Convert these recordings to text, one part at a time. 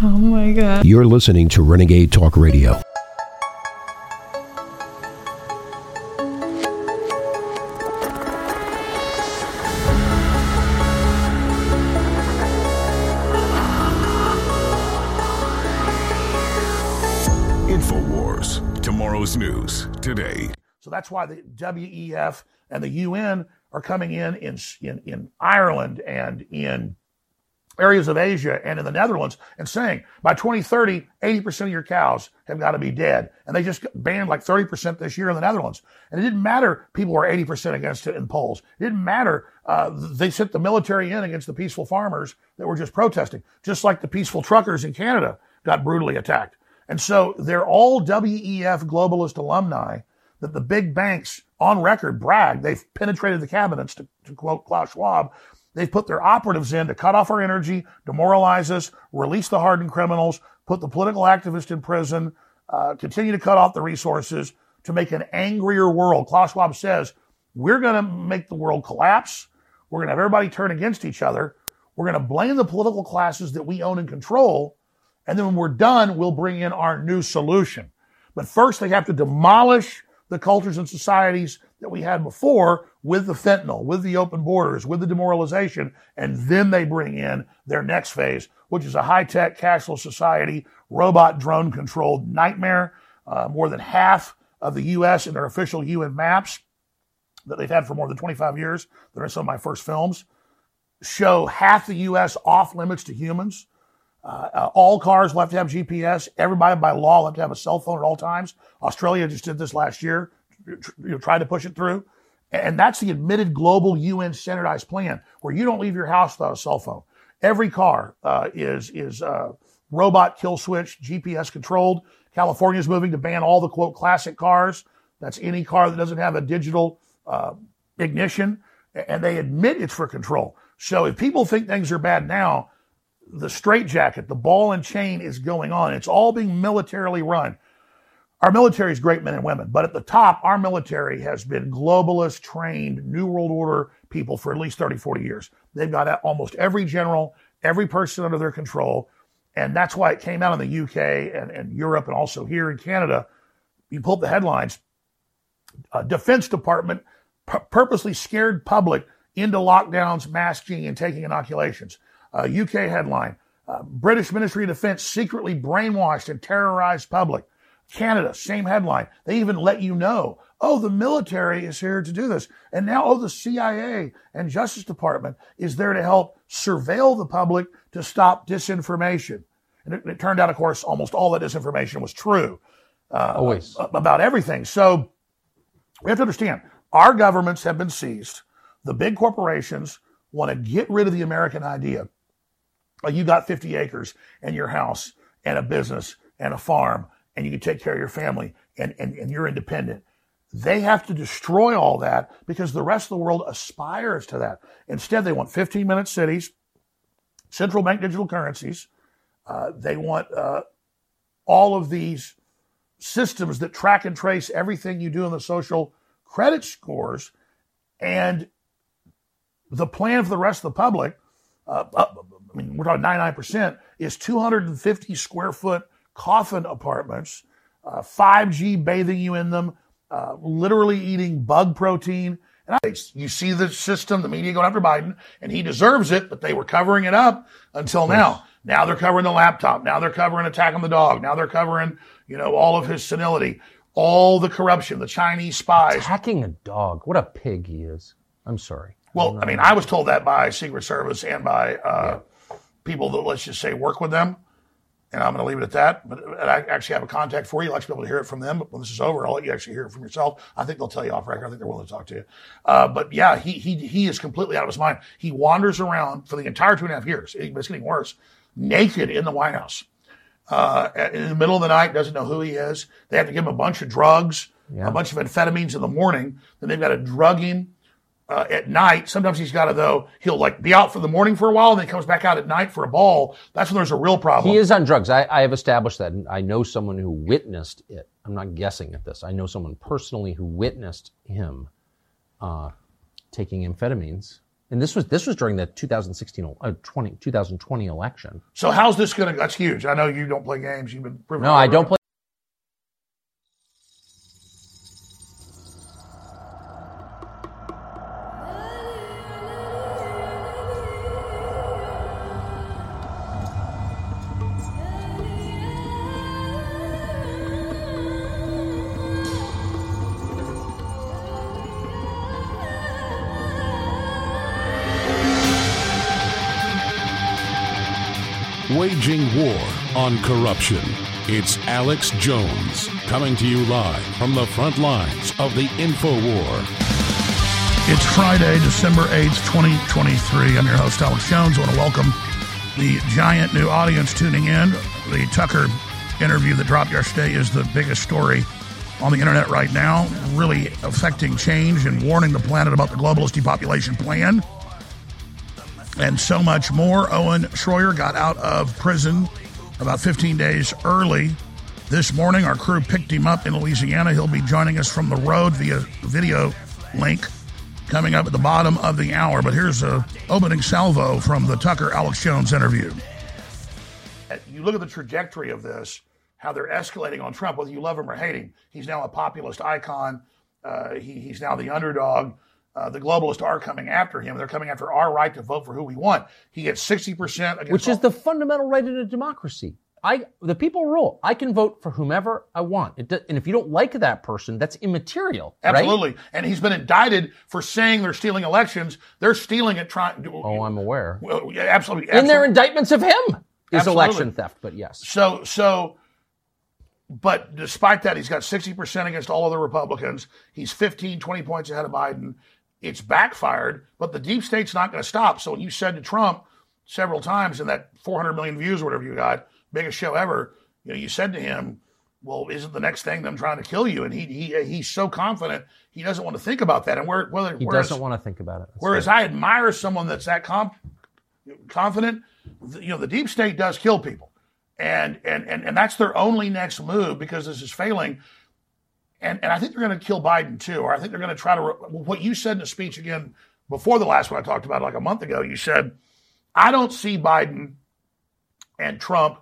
Oh my God. You're listening to Renegade Talk Radio. InfoWars. Tomorrow's news today. So that's why the WEF and the UN are coming in in, in, in Ireland and in areas of Asia and in the Netherlands and saying by 2030, 80% of your cows have got to be dead. And they just banned like 30% this year in the Netherlands. And it didn't matter people were 80% against it in polls. It didn't matter. Uh, they sent the military in against the peaceful farmers that were just protesting, just like the peaceful truckers in Canada got brutally attacked. And so they're all WEF globalist alumni that the big banks on record brag they've penetrated the cabinets, to, to quote Klaus Schwab, They've put their operatives in to cut off our energy, demoralize us, release the hardened criminals, put the political activists in prison, uh, continue to cut off the resources to make an angrier world. Klaus Schwab says, we're going to make the world collapse. We're going to have everybody turn against each other. We're going to blame the political classes that we own and control. And then when we're done, we'll bring in our new solution. But first, they have to demolish the cultures and societies that we had before with the fentanyl, with the open borders, with the demoralization, and then they bring in their next phase, which is a high-tech cashless society, robot drone controlled nightmare. Uh, more than half of the U.S. in their official UN maps that they've had for more than 25 years, that are some of my first films, show half the U.S. off limits to humans. Uh, uh, all cars will have to have GPS. Everybody by law will have to have a cell phone at all times. Australia just did this last year you know, try to push it through. And that's the admitted global UN standardized plan where you don't leave your house without a cell phone. Every car uh, is is uh, robot kill switch, GPS controlled. California is moving to ban all the quote classic cars. That's any car that doesn't have a digital uh, ignition, and they admit it's for control. So if people think things are bad now, the straitjacket, the ball and chain is going on. It's all being militarily run. Our military is great men and women, but at the top, our military has been globalist trained New World Order people for at least 30, 40 years. They've got almost every general, every person under their control. And that's why it came out in the UK and, and Europe and also here in Canada. You pull up the headlines. Uh, Defense Department purposely scared public into lockdowns, masking, and taking inoculations. Uh, UK headline uh, British Ministry of Defense secretly brainwashed and terrorized public. Canada, same headline. They even let you know, oh, the military is here to do this. And now, oh, the CIA and Justice Department is there to help surveil the public to stop disinformation. And it, it turned out, of course, almost all that disinformation was true. Uh, Always. About everything. So we have to understand our governments have been seized. The big corporations want to get rid of the American idea. You got 50 acres and your house and a business and a farm and you can take care of your family and, and, and you're independent. They have to destroy all that because the rest of the world aspires to that. Instead, they want 15 minute cities, central bank digital currencies. Uh, they want uh, all of these systems that track and trace everything you do in the social credit scores. And the plan for the rest of the public, uh, I mean, we're talking 99%, is 250 square foot coffin apartments, uh, 5G bathing you in them, uh, literally eating bug protein. And I, you see the system, the media going after Biden, and he deserves it, but they were covering it up until now. Now they're covering the laptop. Now they're covering attack on the dog. Now they're covering, you know, all of his senility, all the corruption, the Chinese spies. Attacking a dog. What a pig he is. I'm sorry. Well, I mean, I was told that by Secret Service and by uh, yeah. people that, let's just say, work with them and I'm going to leave it at that. But I actually have a contact for you. I'd like to be able to hear it from them. But when this is over, I'll let you actually hear it from yourself. I think they'll tell you off record. I think they're willing to talk to you. Uh, but yeah, he he he is completely out of his mind. He wanders around for the entire two and a half years. It's getting worse, naked in the White House. Uh, in the middle of the night, doesn't know who he is. They have to give him a bunch of drugs, yeah. a bunch of amphetamines in the morning. Then they've got to drug him uh, at night. Sometimes he's got to though he'll like be out for the morning for a while, and then he comes back out at night for a ball. That's when there's a real problem. He is on drugs. I, I have established that, I know someone who witnessed it. I'm not guessing at this. I know someone personally who witnessed him uh, taking amphetamines And this was this was during the 2016 uh, 20, 2020 election. So how's this going to? That's huge. I know you don't play games. You've been no, I don't play. On corruption. It's Alex Jones coming to you live from the front lines of the info war. It's Friday, December 8th, 2023. I'm your host, Alex Jones. I want to welcome the giant new audience tuning in. The Tucker interview that dropped yesterday is the biggest story on the internet right now, really affecting change and warning the planet about the globalist depopulation plan and so much more. Owen Schroyer got out of prison about 15 days early. This morning, our crew picked him up in Louisiana. He'll be joining us from the road via video link coming up at the bottom of the hour. But here's a opening salvo from the Tucker Alex Jones interview. You look at the trajectory of this, how they're escalating on Trump, whether you love him or hate him. He's now a populist icon. Uh, he, he's now the underdog. Uh, the globalists are coming after him. They're coming after our right to vote for who we want. He gets 60% against Which is the fundamental right in a democracy. I, the people rule. I can vote for whomever I want. Does, and if you don't like that person, that's immaterial. Absolutely. Right? And he's been indicted for saying they're stealing elections. They're stealing it trying to. Oh, I'm aware. Well, yeah, absolutely, absolutely. In their indictments of him is Absolutely. election theft, but yes. So, so, but despite that, he's got 60% against all other Republicans. He's 15, 20 points ahead of Biden it's backfired, but the deep state's not going to stop. So when you said to Trump several times in that 400 million views or whatever you got, biggest show ever, you know, you said to him, "Well, isn't the next thing them trying to kill you?" And he he he's so confident he doesn't want to think about that. And where whether he whereas, doesn't want to think about it. That's whereas right. I admire someone that's that comp, confident, you know, the deep state does kill people, and and and and that's their only next move because this is failing and and I think they're going to kill Biden too, or I think they're going to try to. What you said in the speech again before the last one I talked about like a month ago, you said, I don't see Biden and Trump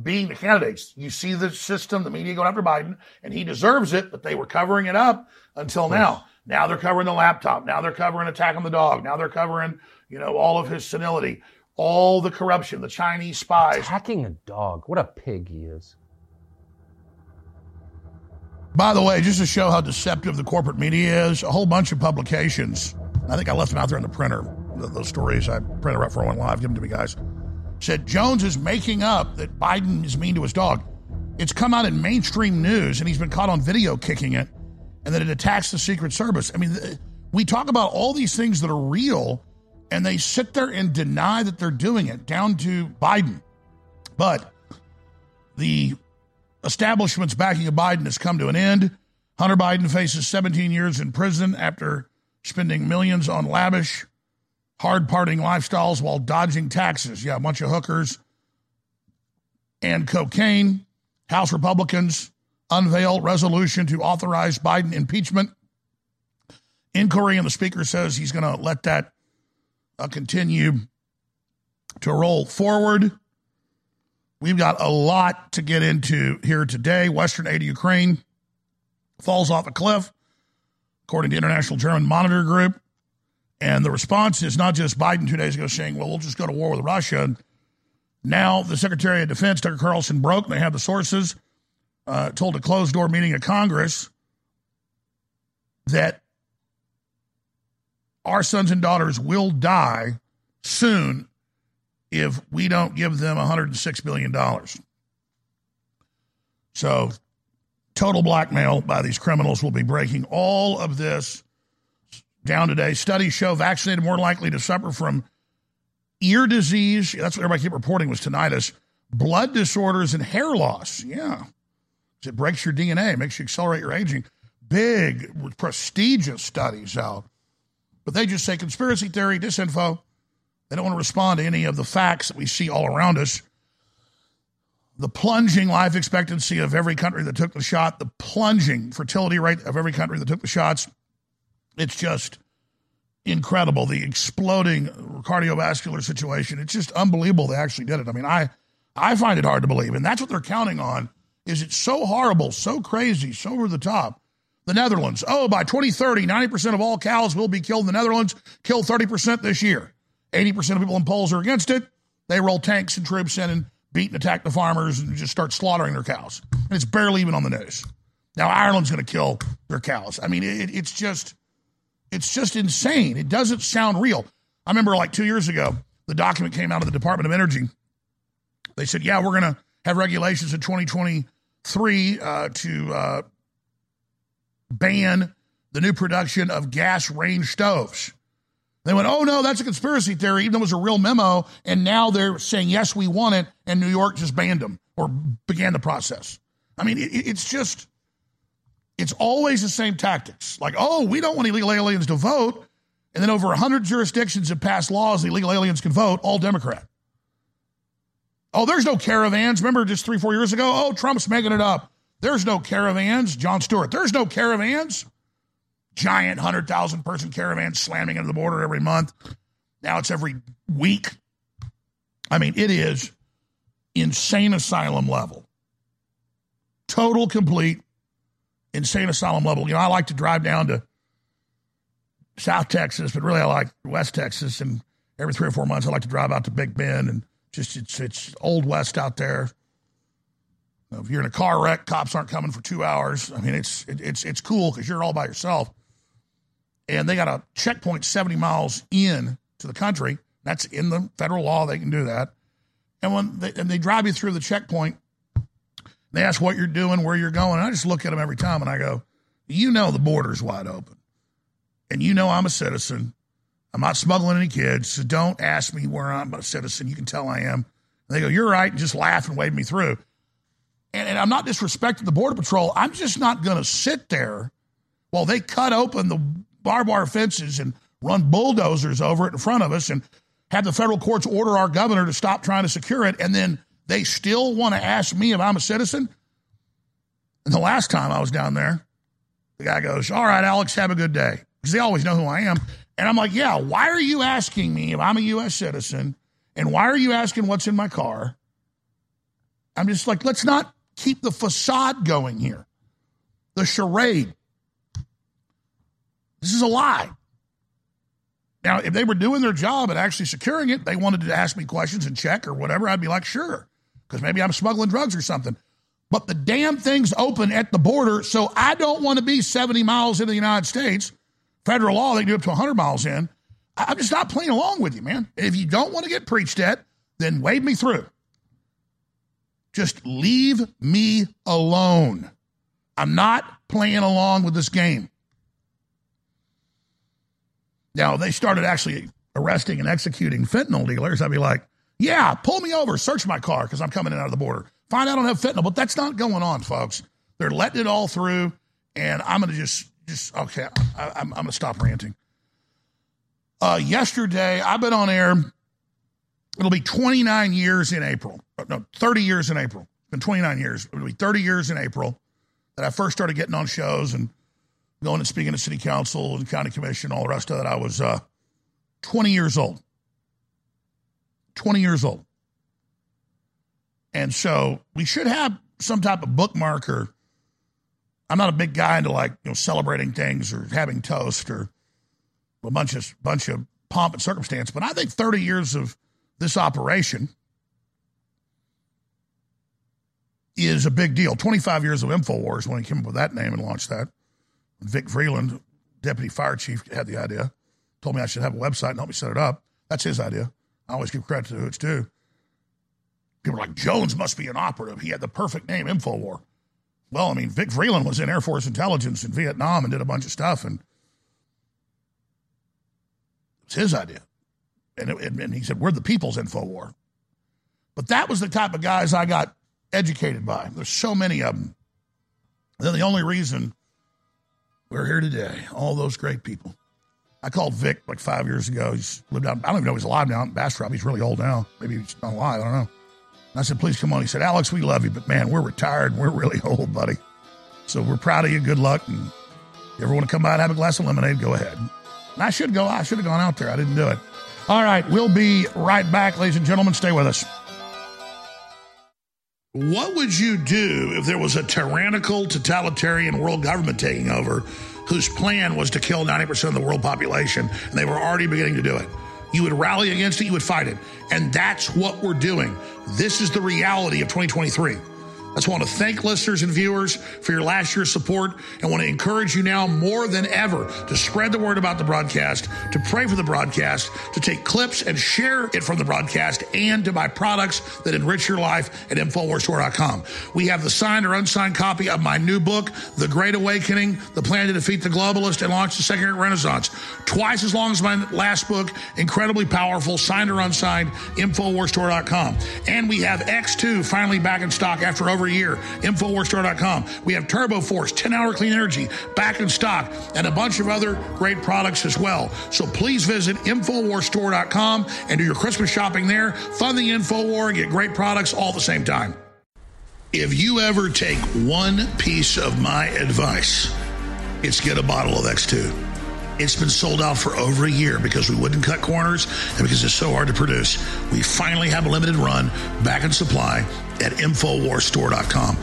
being the candidates. You see the system, the media going after Biden, and he deserves it, but they were covering it up until now. Now they're covering the laptop. Now they're covering attack on the dog. Now they're covering, you know, all of his senility, all the corruption, the Chinese spies. Attacking a dog. What a pig he is. By the way, just to show how deceptive the corporate media is, a whole bunch of publications, I think I left them out there in the printer, those stories I printed out for one live, give them to me, guys, said Jones is making up that Biden is mean to his dog. It's come out in mainstream news, and he's been caught on video kicking it, and that it attacks the Secret Service. I mean, we talk about all these things that are real, and they sit there and deny that they're doing it, down to Biden. But the establishment's backing of Biden has come to an end. Hunter Biden faces 17 years in prison after spending millions on lavish, hard parting lifestyles while dodging taxes. Yeah, a bunch of hookers and cocaine. House Republicans unveil resolution to authorize Biden impeachment. Inquiry, and the speaker says he's going to let that uh, continue to roll forward. We've got a lot to get into here today. Western aid to Ukraine falls off a cliff, according to International German Monitor Group. And the response is not just Biden two days ago saying, well, we'll just go to war with Russia. Now, the Secretary of Defense, Tucker Carlson, broke, they have the sources, uh, told a closed door meeting of Congress that our sons and daughters will die soon if we don't give them $106 billion. So, total blackmail by these criminals will be breaking all of this down today. Studies show vaccinated more likely to suffer from ear disease. That's what everybody kept reporting was tinnitus, blood disorders, and hair loss. Yeah. It breaks your DNA, makes you accelerate your aging. Big, prestigious studies out. But they just say conspiracy theory, disinfo. They don't want to respond to any of the facts that we see all around us. The plunging life expectancy of every country that took the shot, the plunging fertility rate of every country that took the shots. It's just incredible. The exploding cardiovascular situation. It's just unbelievable they actually did it. I mean, I I find it hard to believe. And that's what they're counting on. Is it so horrible, so crazy, so over the top? The Netherlands. Oh, by 2030, 90% of all cows will be killed in the Netherlands, kill 30% this year. 80% of people in polls are against it. They roll tanks and troops in and beat and attack the farmers and just start slaughtering their cows. And it's barely even on the news. Now Ireland's going to kill their cows. I mean, it, it's just, it's just insane. It doesn't sound real. I remember like two years ago, the document came out of the Department of Energy. They said, yeah, we're going to have regulations in 2023 uh, to uh, ban the new production of gas range stoves. They went, oh no, that's a conspiracy theory, even though it was a real memo. And now they're saying, yes, we want it. And New York just banned them or began the process. I mean, it, it's just, it's always the same tactics. Like, oh, we don't want illegal aliens to vote. And then over 100 jurisdictions have passed laws illegal aliens can vote, all Democrat. Oh, there's no caravans. Remember just three, four years ago? Oh, Trump's making it up. There's no caravans. Jon Stewart, there's no caravans giant 100,000 person caravan slamming into the border every month. Now it's every week. I mean, it is insane asylum level. Total, complete, insane asylum level. You know, I like to drive down to South Texas, but really I like West Texas. And every three or four months, I like to drive out to Big Bend and just it's it's old west out there. If you're in a car wreck, cops aren't coming for two hours. I mean, it's it, it's it's cool because you're all by yourself and they got a checkpoint 70 miles in to the country. That's in the federal law. They can do that. And when they, and they drive you through the checkpoint, they ask what you're doing, where you're going. And I just look at them every time and I go, you know, the border's wide open. And you know, I'm a citizen. I'm not smuggling any kids. So don't ask me where I'm a citizen. You can tell I am. And they go, you're right. And just laugh and wave me through. And, and I'm not disrespecting the Border Patrol. I'm just not going to sit there while they cut open the barbed wire fences and run bulldozers over it in front of us and have the federal courts order our governor to stop trying to secure it, and then they still want to ask me if I'm a citizen? And the last time I was down there, the guy goes, All right, Alex, have a good day. Because they always know who I am. And I'm like, Yeah, why are you asking me if I'm a U.S. citizen? And why are you asking what's in my car? I'm just like, let's not keep the facade going here. The charade. This is a lie. Now, if they were doing their job and actually securing it, they wanted to ask me questions and check or whatever, I'd be like, sure, because maybe I'm smuggling drugs or something. But the damn thing's open at the border, so I don't want to be 70 miles into the United States. Federal law, they can do up to 100 miles in. I'm just not playing along with you, man. If you don't want to get preached at, then wave me through. Just leave me alone. I'm not playing along with this game. Now, they started actually arresting and executing fentanyl dealers. I'd be like, yeah, pull me over, search my car because I'm coming in out of the border. Find out I don't have fentanyl. But that's not going on, folks. They're letting it all through. And I'm going to just, just, okay, I, am I'm going to stop ranting. Uh, yesterday, I've been on air. It'll be 29 years in April. Uh, no, 30 years in April. It's been 29 years. It'll be 30 years in April that I first started getting on shows and going and speaking to city council and county commission, all the rest of it. I was uh, 20 years old. 20 years old. And so we should have some type of bookmark or I'm not a big guy into like, you know, celebrating things or having toast or a bunch of bunch of pomp and circumstance, but I think 30 years of this operation is a big deal. 25 years of InfoWars when he came up with that name and launched that. Vic Vreeland, deputy fire chief, had the idea. Told me I should have a website and help me set it up. That's his idea. I always give credit to who it's due. People are like, Jones must be an operative. He had the perfect name, InfoWar. Well, I mean, Vic Vreeland was in Air Force intelligence in Vietnam and did a bunch of stuff, and it's his idea. And, it, and he said, We're the people's InfoWar. But that was the type of guys I got educated by. There's so many of them. They're the only reason we're here today. All those great people. I called Vic like five years ago. He's lived out, I don't even know he's alive now in Bastrop. He's really old now. Maybe he's not alive. I don't know. And I said, please come on. He said, Alex, we love you, but man, we're retired and we're really old, buddy. So we're proud of you. Good luck. And if you ever want to come by and have a glass of lemonade, go ahead. I should go. I should have gone out there. I didn't do it. All right, we'll be right back, ladies and gentlemen. Stay with us. What would you do if there was a tyrannical, totalitarian world government taking over whose plan was to kill 90% of the world population and they were already beginning to do it? You would rally against it, you would fight it. And that's what we're doing. This is the reality of 2023. I just want to thank listeners and viewers for your last year's support and want to encourage you now more than ever to spread the word about the broadcast, to pray for the broadcast, to take clips and share it from the broadcast, and to buy products that enrich your life at InfoWarsStore.com. We have the signed or unsigned copy of my new book, The Great Awakening, The Plan to Defeat the Globalist and Launch the Second Renaissance. Twice as long as my last book, incredibly powerful, signed or unsigned, InfoWarsStore.com. And we have X2 finally back in stock after over over a year. Infowarsstore.com. We have Turbo Force, 10 hour clean energy, back in stock, and a bunch of other great products as well. So please visit Infowarsstore.com and do your Christmas shopping there. Fund the InfoWar and get great products all at the same time. If you ever take one piece of my advice, it's get a bottle of X2. It's been sold out for over a year because we wouldn't cut corners and because it's so hard to produce. We finally have a limited run back in supply at InfoWarsStore.com.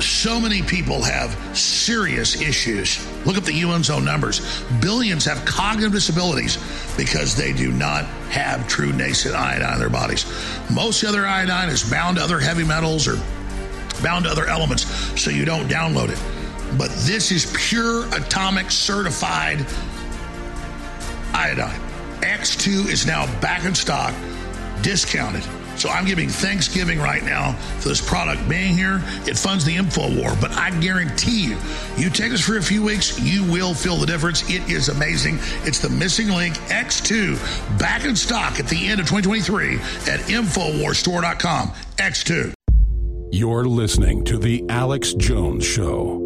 So many people have serious issues. Look at the UN's own numbers. Billions have cognitive disabilities because they do not have true nascent iodine in their bodies. Most other iodine is bound to other heavy metals or bound to other elements, so you don't download it but this is pure atomic certified iodine. X2 is now back in stock, discounted. So I'm giving Thanksgiving right now for this product being here. It funds the info war, but I guarantee you, you take this for a few weeks, you will feel the difference. It is amazing. It's the missing link X2 back in stock at the end of 2023 at InfoWarsStore.com. X2. You're listening to The Alex Jones Show.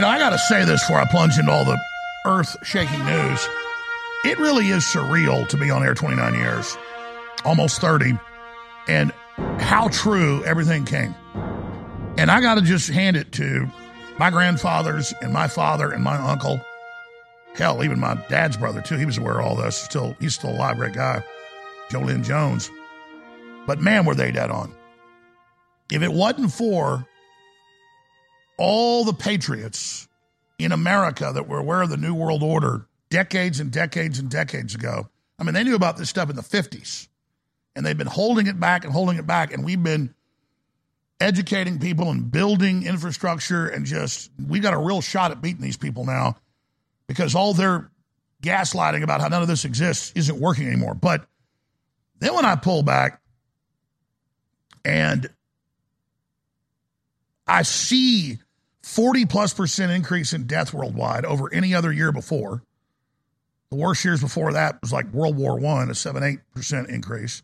You know, I got to say this before I plunge into all the earth shaking news. It really is surreal to be on air 29 years, almost 30, and how true everything came. And I got to just hand it to my grandfathers and my father and my uncle. Hell, even my dad's brother, too. He was aware of all this. Still, he's still alive, great guy, Joe Jones. But man, were they dead on. If it wasn't for all the patriots in America that were aware of the New World Order decades and decades and decades ago. I mean, they knew about this stuff in the 50s, and they've been holding it back and holding it back, and we've been educating people and building infrastructure, and just we got a real shot at beating these people now because all their gaslighting about how none of this exists isn't working anymore. But then when I pull back and I see 40 plus percent increase in death worldwide over any other year before. The worst years before that was like World War One, a seven eight percent increase.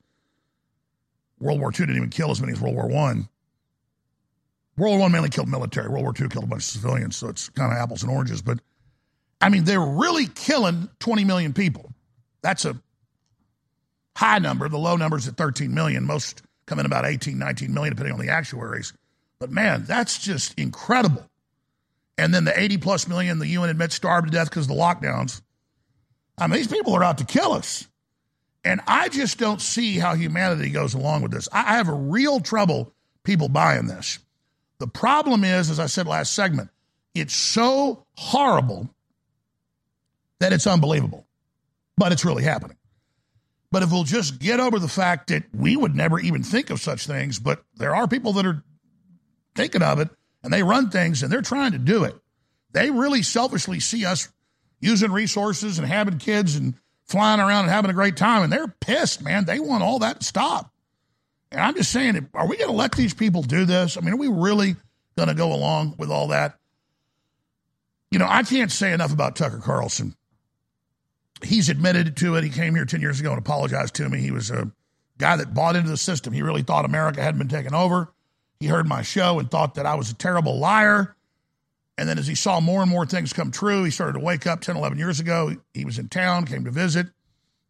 World War Two didn't even kill as many as World War One. World War One mainly killed military. World War Two killed a bunch of civilians, so it's kind of apples and oranges. But I mean, they're really killing 20 million people. That's a high number. The low number is at 13 million. Most come in about 18, 19 million, depending on the actuaries. But man, that's just incredible. And then the 80 plus million the UN admits starved to death because of the lockdowns. I mean, these people are out to kill us. And I just don't see how humanity goes along with this. I have a real trouble people buying this. The problem is, as I said last segment, it's so horrible that it's unbelievable, but it's really happening. But if we'll just get over the fact that we would never even think of such things, but there are people that are thinking of it and they run things and they're trying to do it. They really selfishly see us using resources and having kids and flying around and having a great time. And they're pissed, man. They want all that to stop. And I'm just saying, are we going to let these people do this? I mean, are we really going to go along with all that? You know, I can't say enough about Tucker Carlson. He's admitted to it. He came here 10 years ago and apologized to me. He was a guy that bought into the system. He really thought America hadn't been taken over. He heard my show and thought that I was a terrible liar. And then as he saw more and more things come true, he started to wake up 10, 11 years ago. He was in town, came to visit,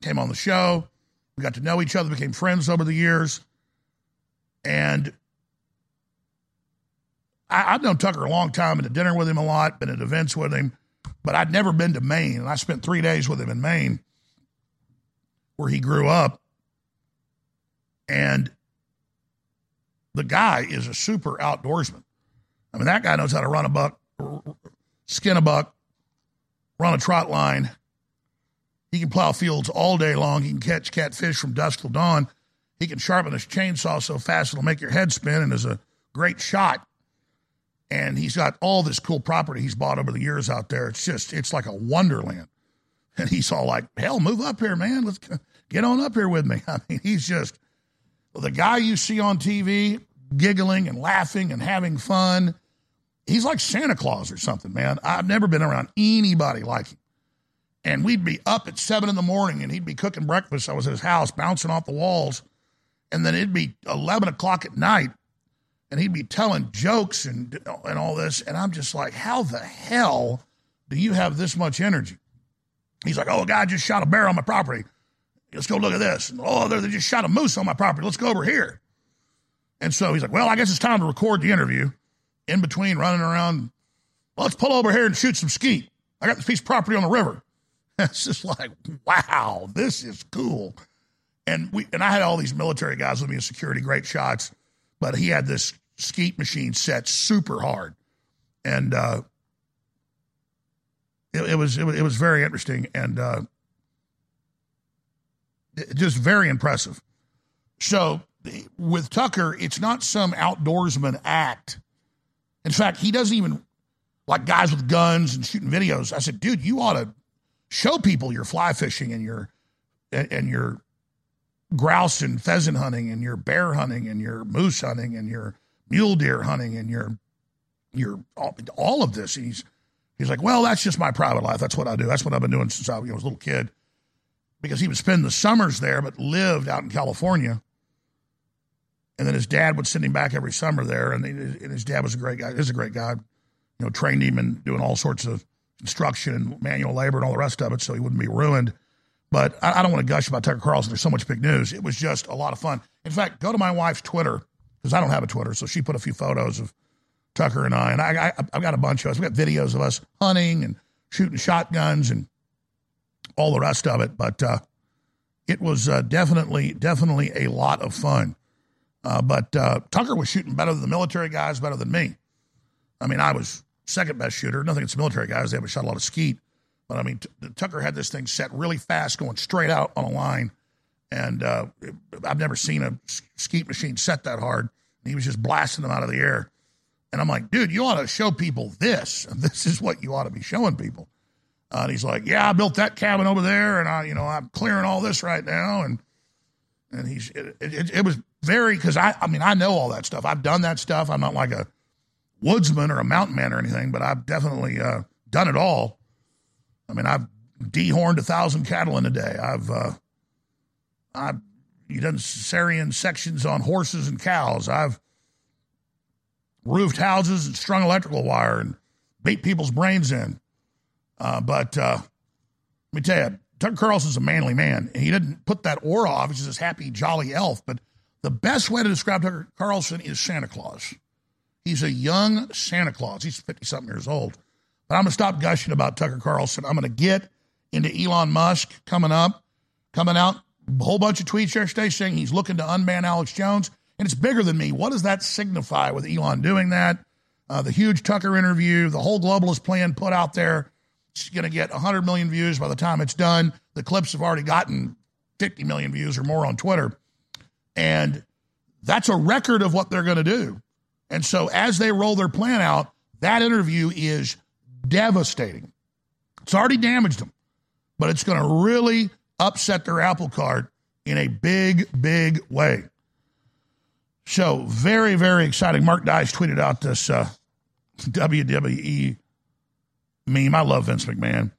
came on the show. We got to know each other, became friends over the years. And I, have known Tucker a long time, been to dinner with him a lot, been at events with him, but I'd never been to Maine. And I spent three days with him in Maine, where he grew up. And the guy is a super outdoorsman. I mean, that guy knows how to run a buck, skin a buck, run a trot line. He can plow fields all day long. He can catch catfish from dusk till dawn. He can sharpen his chainsaw so fast it'll make your head spin and is a great shot. And he's got all this cool property he's bought over the years out there. It's just, it's like a wonderland. And he's all like, hell, move up here, man. Let's get on up here with me. I mean, he's just the guy you see on TV giggling and laughing and having fun. He's like Santa Claus or something, man. I've never been around anybody like him. And we'd be up at seven in the morning and he'd be cooking breakfast. I was at his house bouncing off the walls. And then it'd be 11 o'clock at night and he'd be telling jokes and, and all this. And I'm just like, how the hell do you have this much energy? He's like, oh, a guy just shot a bear on my property. Let's go look at this. And, oh, they just shot a moose on my property. Let's go over here. And so he's like, well, I guess it's time to record the interview. In between running around, let's pull over here and shoot some skeet. I got this piece of property on the river. It's just like, wow, this is cool. And we and I had all these military guys with me in security, great shots, but he had this skeet machine set super hard, and uh, it, it, was, it was it was very interesting and uh, just very impressive. So with Tucker, it's not some outdoorsman act. In fact, he doesn't even like guys with guns and shooting videos. I said, dude, you ought to show people your fly fishing and your and, and your grouse and pheasant hunting and your bear hunting and your moose hunting and your mule deer hunting and your your all, of this. He's he's like, well, that's just my private life. That's what I do. That's what I've been doing since I was a little kid. Because he would spend the summers there, but lived out in California. And then his dad would send him back every summer there. And, and his dad was a great guy. Is a great guy. You know, trained him in doing all sorts of construction and manual labor and all the rest of it, so he wouldn't be ruined. But I, I don't want to gush about Tucker Carlson. There's so much big news. It was just a lot of fun. In fact, go to my wife's Twitter because I don't have a Twitter, so she put a few photos of Tucker and I, and I, I have got a bunch of us. We got videos of us hunting and shooting shotguns and all the rest of it. But uh, it was uh, definitely definitely a lot of fun. Uh, but uh, Tucker was shooting better than the military guys, better than me. I mean, I was second best shooter. Nothing against military guys; they haven't shot a lot of skeet. But I mean, t- Tucker had this thing set really fast, going straight out on a line, and uh, I've never seen a skeet machine set that hard. And He was just blasting them out of the air, and I'm like, dude, you ought to show people this. This is what you ought to be showing people. Uh, and he's like, yeah, I built that cabin over there, and I, you know, I'm clearing all this right now, and and he's it, it, it was very because I I mean I know all that stuff. I've done that stuff. I'm not like a woodsman or a mountain man or anything, but I've definitely uh, done it all. I mean, I've dehorned a thousand cattle in a day. I've uh, I've you done cesarean sections on horses and cows. I've roofed houses and strung electrical wire and beat people's brains in. Uh, but uh, let me tell you, Tucker Carlson's a manly man, and he didn't put that aura off. He's this happy, jolly elf. But the best way to describe Tucker Carlson is Santa Claus. He's a young Santa Claus. He's 50 something years old. But I'm going to stop gushing about Tucker Carlson. I'm going to get into Elon Musk coming up, coming out, a whole bunch of tweets yesterday saying he's looking to unban Alex Jones. And it's bigger than me. What does that signify with Elon doing that? Uh, the huge Tucker interview, the whole globalist plan put out there. It's going to get 100 million views by the time it's done. The clips have already gotten 50 million views or more on Twitter. And that's a record of what they're going to do. And so as they roll their plan out, that interview is devastating. It's already damaged them, but it's going to really upset their apple cart in a big, big way. So very, very exciting. Mark Dice tweeted out this uh, WWE meme. I love Vince McMahon.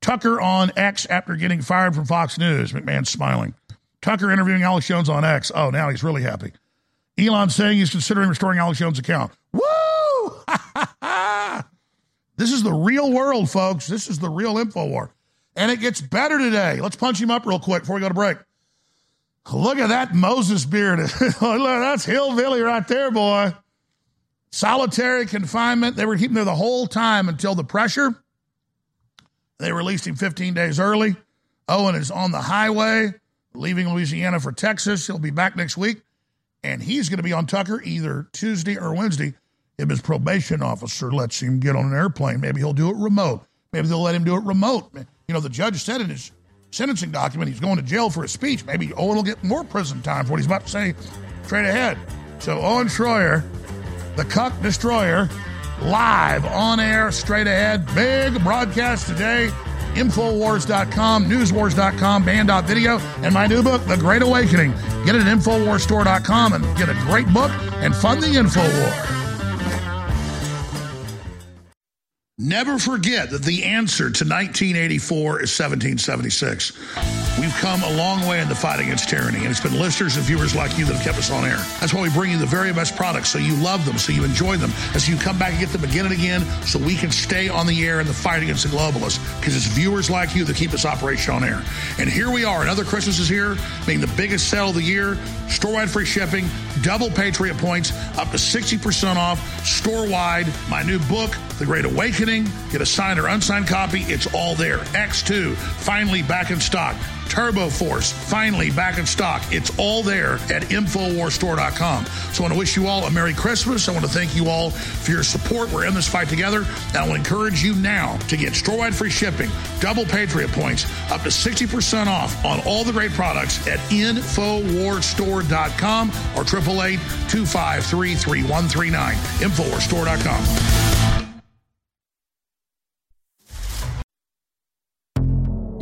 Tucker on X after getting fired from Fox News. McMahon smiling. Tucker interviewing Alex Jones on X. Oh, now he's really happy. Elon saying he's considering restoring Alex Jones' account. Woo! this is the real world, folks. This is the real info war. And it gets better today. Let's punch him up real quick before we go to break. Look at that Moses beard. That's hillbilly right there, boy. Solitary confinement. They were keeping there the whole time until the pressure. They released him 15 days early. Owen is on the highway, leaving Louisiana for Texas. He'll be back next week, and he's going to be on Tucker either Tuesday or Wednesday. If his probation officer lets him get on an airplane, maybe he'll do it remote. Maybe they'll let him do it remote. You know, the judge said in his sentencing document he's going to jail for a speech. Maybe Owen will get more prison time for what he's about to say straight ahead. So Owen Schroyer, the Cuck Destroyer, live on air, straight ahead. Big broadcast today. Infowars.com, newswars.com, band.video, and my new book, The Great Awakening. Get it at Infowarsstore.com and get a great book and fund the InfoWar. Never forget that the answer to 1984 is 1776. We've come a long way in the fight against tyranny, and it's been listeners and viewers like you that have kept us on air. That's why we bring you the very best products so you love them, so you enjoy them, and so you come back and get them again and again so we can stay on the air in the fight against the globalists because it's viewers like you that keep this operation on air. And here we are. Another Christmas is here, being the biggest sale of the year. Store-wide free shipping, double Patriot points, up to 60% off, store-wide. My new book, The Great Awakening. Get a signed or unsigned copy. It's all there. X2, finally back in stock. Turbo Force, finally back in stock. It's all there at Infowarsstore.com. So I want to wish you all a Merry Christmas. I want to thank you all for your support. We're in this fight together. And I will encourage you now to get store-wide free shipping, double Patriot points, up to 60% off on all the great products at Infowarsstore.com or 888-253-3139. InfoWarsStore.com.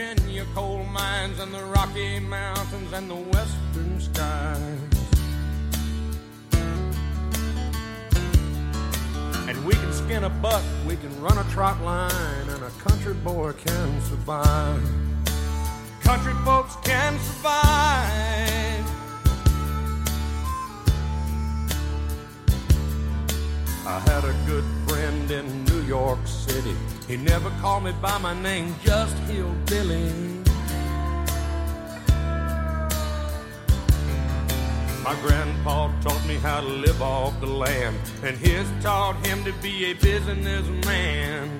Virginia coal mines and the Rocky Mountains and the western skies. And we can skin a buck, we can run a trot line, and a country boy can survive. Country folks can survive. I had a good friend in New York City. He never called me by my name, just Hillbilly. My grandpa taught me how to live off the land, and his taught him to be a businessman.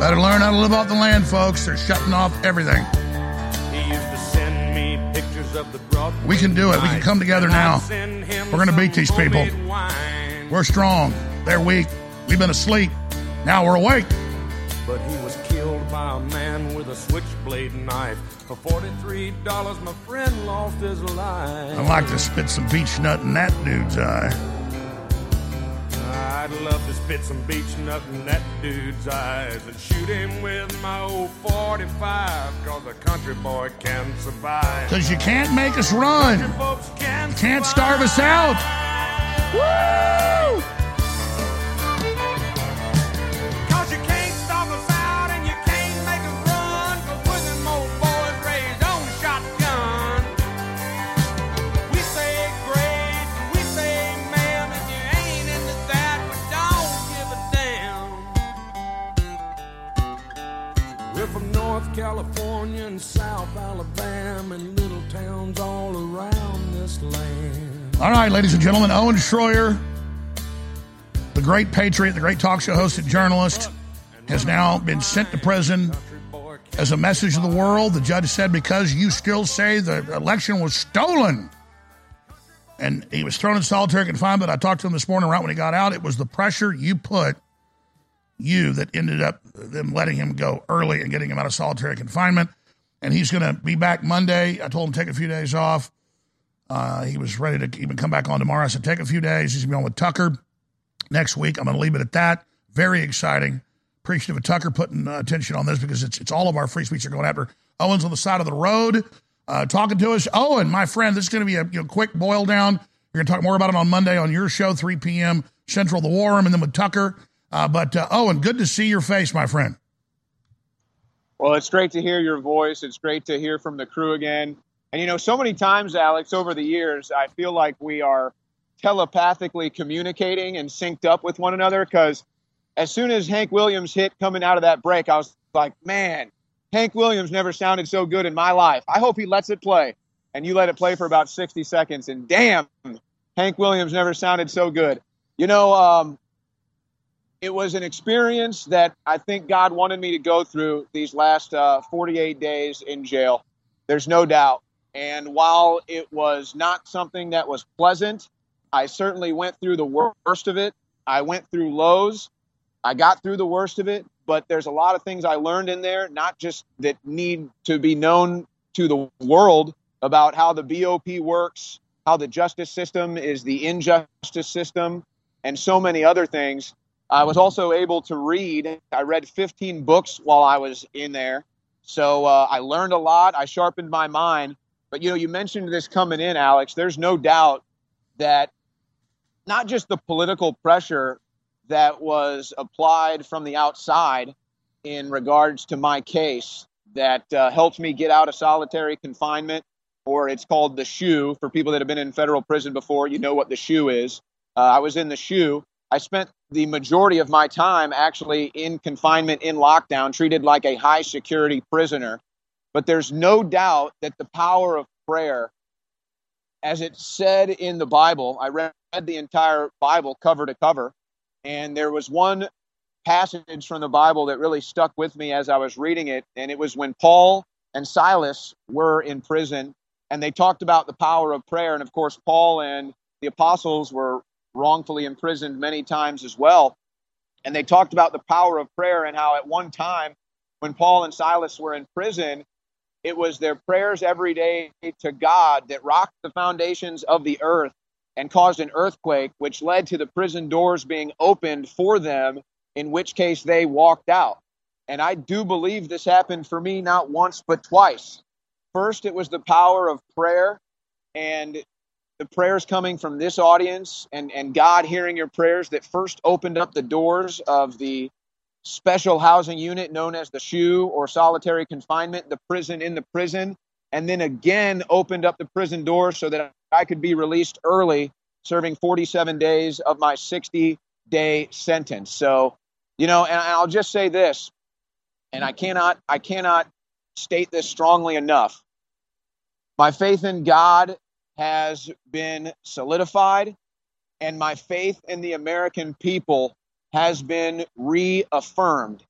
Better learn how to live off the land, folks. They're shutting off everything. He used to send me pictures of the Broadway. We can do it. We can come together now. We're gonna beat these people. We're strong. They're weak. We've been asleep. Now we're awake. But he was killed by a man with a switchblade knife. For forty-three dollars, my friend lost his life. I'd like to spit some Beech-Nut in that dude's eye. I'd love to spit some Beech-Nut in that dude's eyes and shoot him with my old 45, cause a country boy can survive. Because you can't make us run. Country folks can Can't starve us out. Woo! And South Alabama and little towns all around this land. All right, ladies and gentlemen, Owen Schroyer, the great patriot, the great talk show host and journalist, has now been sent to prison as a message to the world. The judge said, because you still say the election was stolen. And he was thrown in solitary confinement. I talked to him this morning right when he got out. It was the pressure you put, you, that ended up them letting him go early and getting him out of solitary confinement. And he's going to be back Monday. I told him take a few days off. Uh, he was ready to even come back on tomorrow. I said, take a few days. He's going to be on with Tucker next week. I'm going to leave it at that. Very exciting. Appreciative of Tucker putting uh, attention on this because it's, it's all of our free speech are going after. Owen's on the side of the road uh, talking to us. Owen, my friend, this is going to be a you know, quick boil down. We're going to talk more about it on Monday on your show, 3 p.m. Central the War Room, and then with Tucker. Uh, but uh, Owen, good to see your face, my friend. Well, it's great to hear your voice. It's great to hear from the crew again. And you know, so many times, Alex, over the years, I feel like we are telepathically communicating and synced up with one another because as soon as Hank Williams hit coming out of that break, I was like, man, Hank Williams never sounded so good in my life. I hope he lets it play. And you let it play for about 60 seconds, and damn, Hank Williams never sounded so good. You know, um, it was an experience that I think God wanted me to go through these last uh, 48 days in jail. There's no doubt. And while it was not something that was pleasant, I certainly went through the worst of it. I went through lows. I got through the worst of it, but there's a lot of things I learned in there, not just that need to be known to the world about how the BOP works, how the justice system is the injustice system, and so many other things. I was also able to read. I read 15 books while I was in there. So uh, I learned a lot. I sharpened my mind. But you know, you mentioned this coming in, Alex. There's no doubt that not just the political pressure that was applied from the outside in regards to my case that uh, helped me get out of solitary confinement, or it's called the shoe. For people that have been in federal prison before, you know what the shoe is. Uh, I was in the shoe. I spent the majority of my time actually in confinement, in lockdown, treated like a high security prisoner. But there's no doubt that the power of prayer, as it said in the Bible, I read the entire Bible cover to cover, and there was one passage from the Bible that really stuck with me as I was reading it, and it was when Paul and Silas were in prison, and they talked about the power of prayer. And of course, Paul and the apostles were wrongfully imprisoned many times as well. And they talked about the power of prayer and how at one time, when Paul and Silas were in prison, it was their prayers every day to God that rocked the foundations of the earth and caused an earthquake, which led to the prison doors being opened for them, in which case they walked out. And I do believe this happened for me not once, but twice. First, it was the power of prayer and the prayers coming from this audience and, and God hearing your prayers that first opened up the doors of the special housing unit known as the SHU or solitary confinement, the prison in the prison, and then again opened up the prison doors so that I could be released early, serving 47 days of my 60 day sentence. So, you know, and I'll just say this, and I cannot, I cannot state this strongly enough. My faith in God has been solidified, and my faith in the American people has been reaffirmed.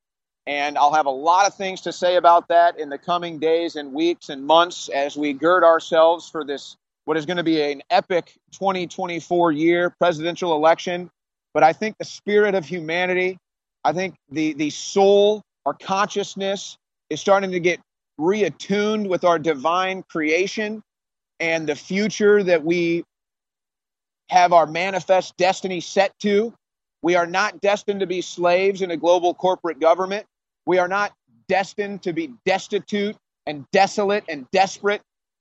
And I'll have a lot of things to say about that in the coming days and weeks and months as we gird ourselves for this, what is going to be an epic 2024 year presidential election. But I think the spirit of humanity, I think the, the soul, our consciousness is starting to get reattuned with our divine creation and the future that we have our manifest destiny set to. We are not destined to be slaves in a global corporate government. We are not destined to be destitute and desolate and desperate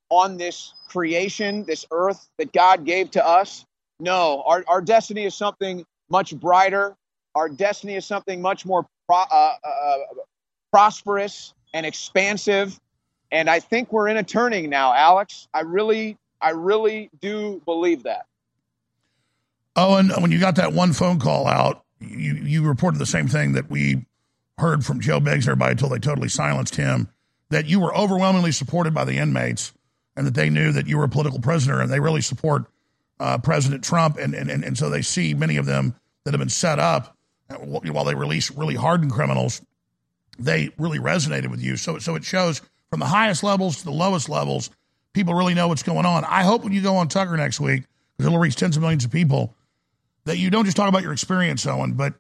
on this creation, this earth that God gave to us. No, our, our destiny is something much brighter. Our destiny is something much more pro, uh, uh, prosperous and expansive and I think we're in a turning now, Alex. I really, I really do believe that. Oh, and when you got that one phone call out, you, you reported the same thing that we heard from Joe Biggs and everybody until they totally silenced him that you were overwhelmingly supported by the inmates and that they knew that you were a political prisoner and they really support uh, President Trump. And, and, and so they see many of them that have been set up while they release really hardened criminals. They really resonated with you. So, so it shows from the highest levels to the lowest levels, people really know what's going on. I hope when you go on Tucker next week, because it'll reach tens of millions of people, that you don't just talk about your experience, Owen, but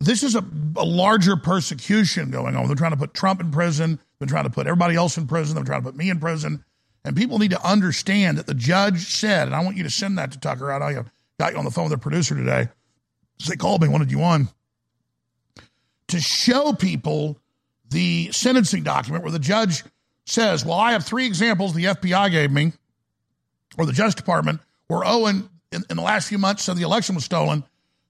this is a, a larger persecution going on. They're trying to put Trump in prison. They're trying to put everybody else in prison. They're trying to put me in prison. And people need to understand that the judge said, and I want you to send that to Tucker. I know you got you on the phone with the producer today. They called me, wanted you on to show people the sentencing document where the judge says, Well, I have three examples the FBI gave me, or the Justice Department, where Owen, in, in the last few months, said the election was stolen.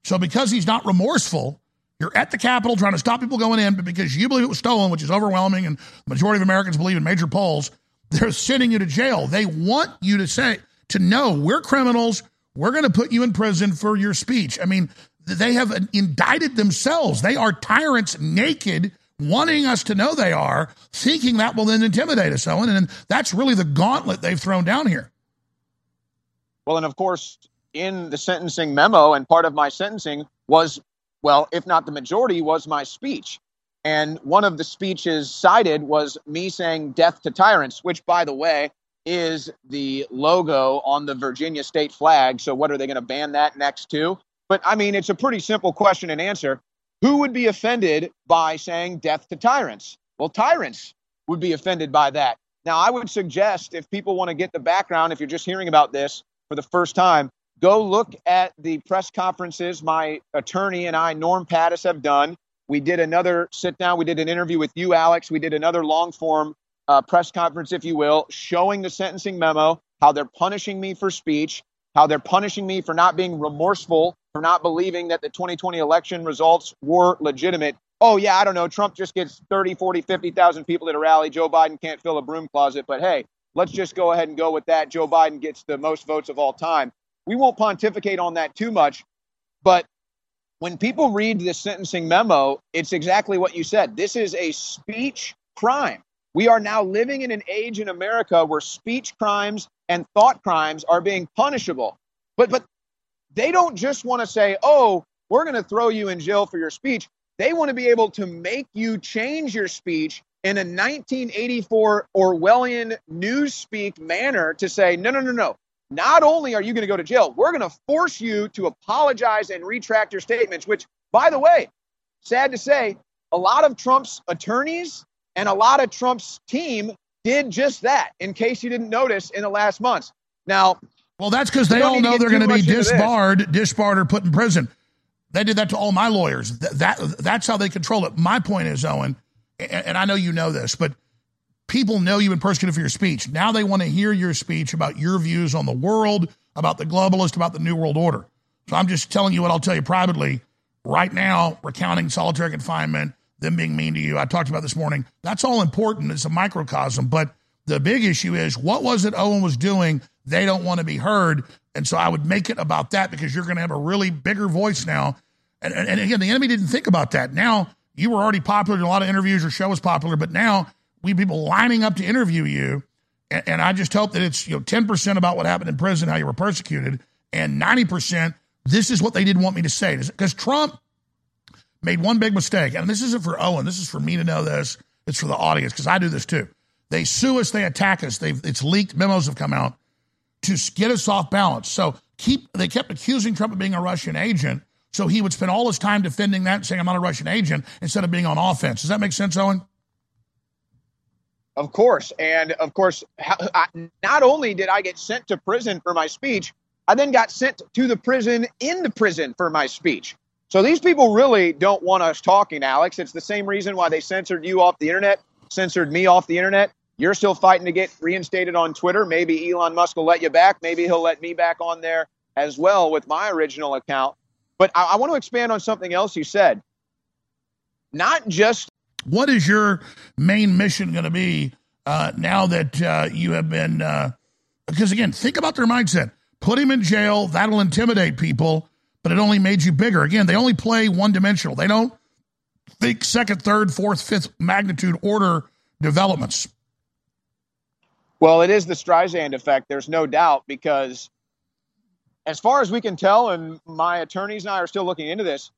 So because he's not remorseful, you're at the Capitol trying to stop people going in, but because you believe it was stolen, which is overwhelming, and the majority of Americans believe in major polls, they're sending you to jail. They want you to say, to know we're criminals. We're going to put you in prison for your speech. I mean, they have indicted themselves. They are tyrants naked, wanting us to know they are, thinking that will then intimidate us, Owen. And that's really the gauntlet they've thrown down here. Well, and of course, in the sentencing memo, and part of my sentencing was, well, if not the majority, was my speech. And one of the speeches cited was me saying death to tyrants, which, by the way, is the logo on the Virginia state flag. So, what are they going to ban that next to? But I mean, it's a pretty simple question and answer. Who would be offended by saying death to tyrants? Well, tyrants would be offended by that. Now, I would suggest if people want to get the background, if you're just hearing about this for the first time, go look at the press conferences my attorney and I, Norm Pattis, have done. We did another sit down. We did an interview with you, Alex. We did another long form uh, press conference, if you will, showing the sentencing memo, how they're punishing me for speech, how they're punishing me for not being remorseful, for not believing that the 2020 election results were legitimate. Oh, yeah, I don't know. Trump just gets 30, 40, 50,000 people at a rally. Joe Biden can't fill a broom closet. But hey, let's just go ahead and go with that. Joe Biden gets the most votes of all time. We won't pontificate on that too much. But when people read this sentencing memo, it's exactly what you said. This is a speech crime. We are now living in an age in America where speech crimes and thought crimes are being punishable. But but they don't just want to say, "Oh, we're going to throw you in jail for your speech." They want to be able to make you change your speech in a 1984 Orwellian newspeak manner to say, "No, no, no, no. Not only are you going to go to jail, we're going to force you to apologize and retract your statements." Which, by the way, sad to say, a lot of Trump's attorneys and a lot of Trump's team did just that, in case you didn't notice in the last months. Now, well, that's because they all know they're going to be disbarred, disbarred, or put in prison. They did that to all my lawyers. That, that that's how they control it. My point is, Owen, and, and I know you know this, but people know you've been persecuted for your speech. Now they want to hear your speech about your views on the world, about the globalist, about the new world order. So I'm just telling you what I'll tell you privately. Right now, recounting solitary confinement, them being mean to you. I talked about this morning. That's all important. It's a microcosm. But the big issue is what was it Owen was doing? They don't want to be heard. And so I would make it about that because you're going to have a really bigger voice now. And, and, and again, the enemy didn't think about that. Now you were already popular in a lot of interviews. Your show was popular, but now we have people lining up to interview you. And, and I just hope that it's you know 10% about what happened in prison, how you were persecuted, and 90% this is what they didn't want me to say. Because Trump made one big mistake, and this isn't for Owen. This is for me to know this. It's for the audience because I do this too. They sue us. They attack us. They've it's leaked. Memos have come out to get us off balance. So keep they kept accusing Trump of being a Russian agent. So he would spend all his time defending that, saying I'm not a Russian agent, instead of being on offense. Does that make sense, Owen? Of course, and of course, not only did I get sent to prison for my speech, I then got sent to the prison in the prison for my speech. So these people really don't want us talking, Alex. It's the same reason why they censored you off the internet, censored me off the internet. You're still fighting to get reinstated on Twitter. Maybe Elon Musk will let you back. Maybe he'll let me back on there as well with my original account. But I, I want to expand on something else you said. Not just what is your main mission going to be uh, now that uh, you have been? Uh, because again, think about their mindset. Put him in jail. That'll intimidate people but it only made you bigger. Again, they only play one dimensional. They don't think second, third, fourth, fifth magnitude order developments. Well, it is the Streisand effect. There's no doubt because, as far as we can tell, and my attorneys and I are still looking into this,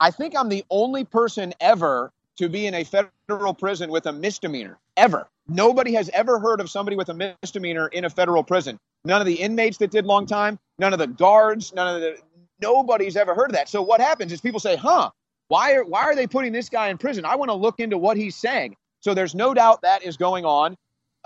I think I'm the only person ever to be in a federal prison with a misdemeanor. Ever. Nobody has ever heard of somebody with a misdemeanor in a federal prison. None of the inmates that did long time, none of the guards, none of the nobody's ever heard of that. So what happens is people say, "Huh, why are why are they putting this guy in prison? I want to look into what he's saying." So there's no doubt that is going on.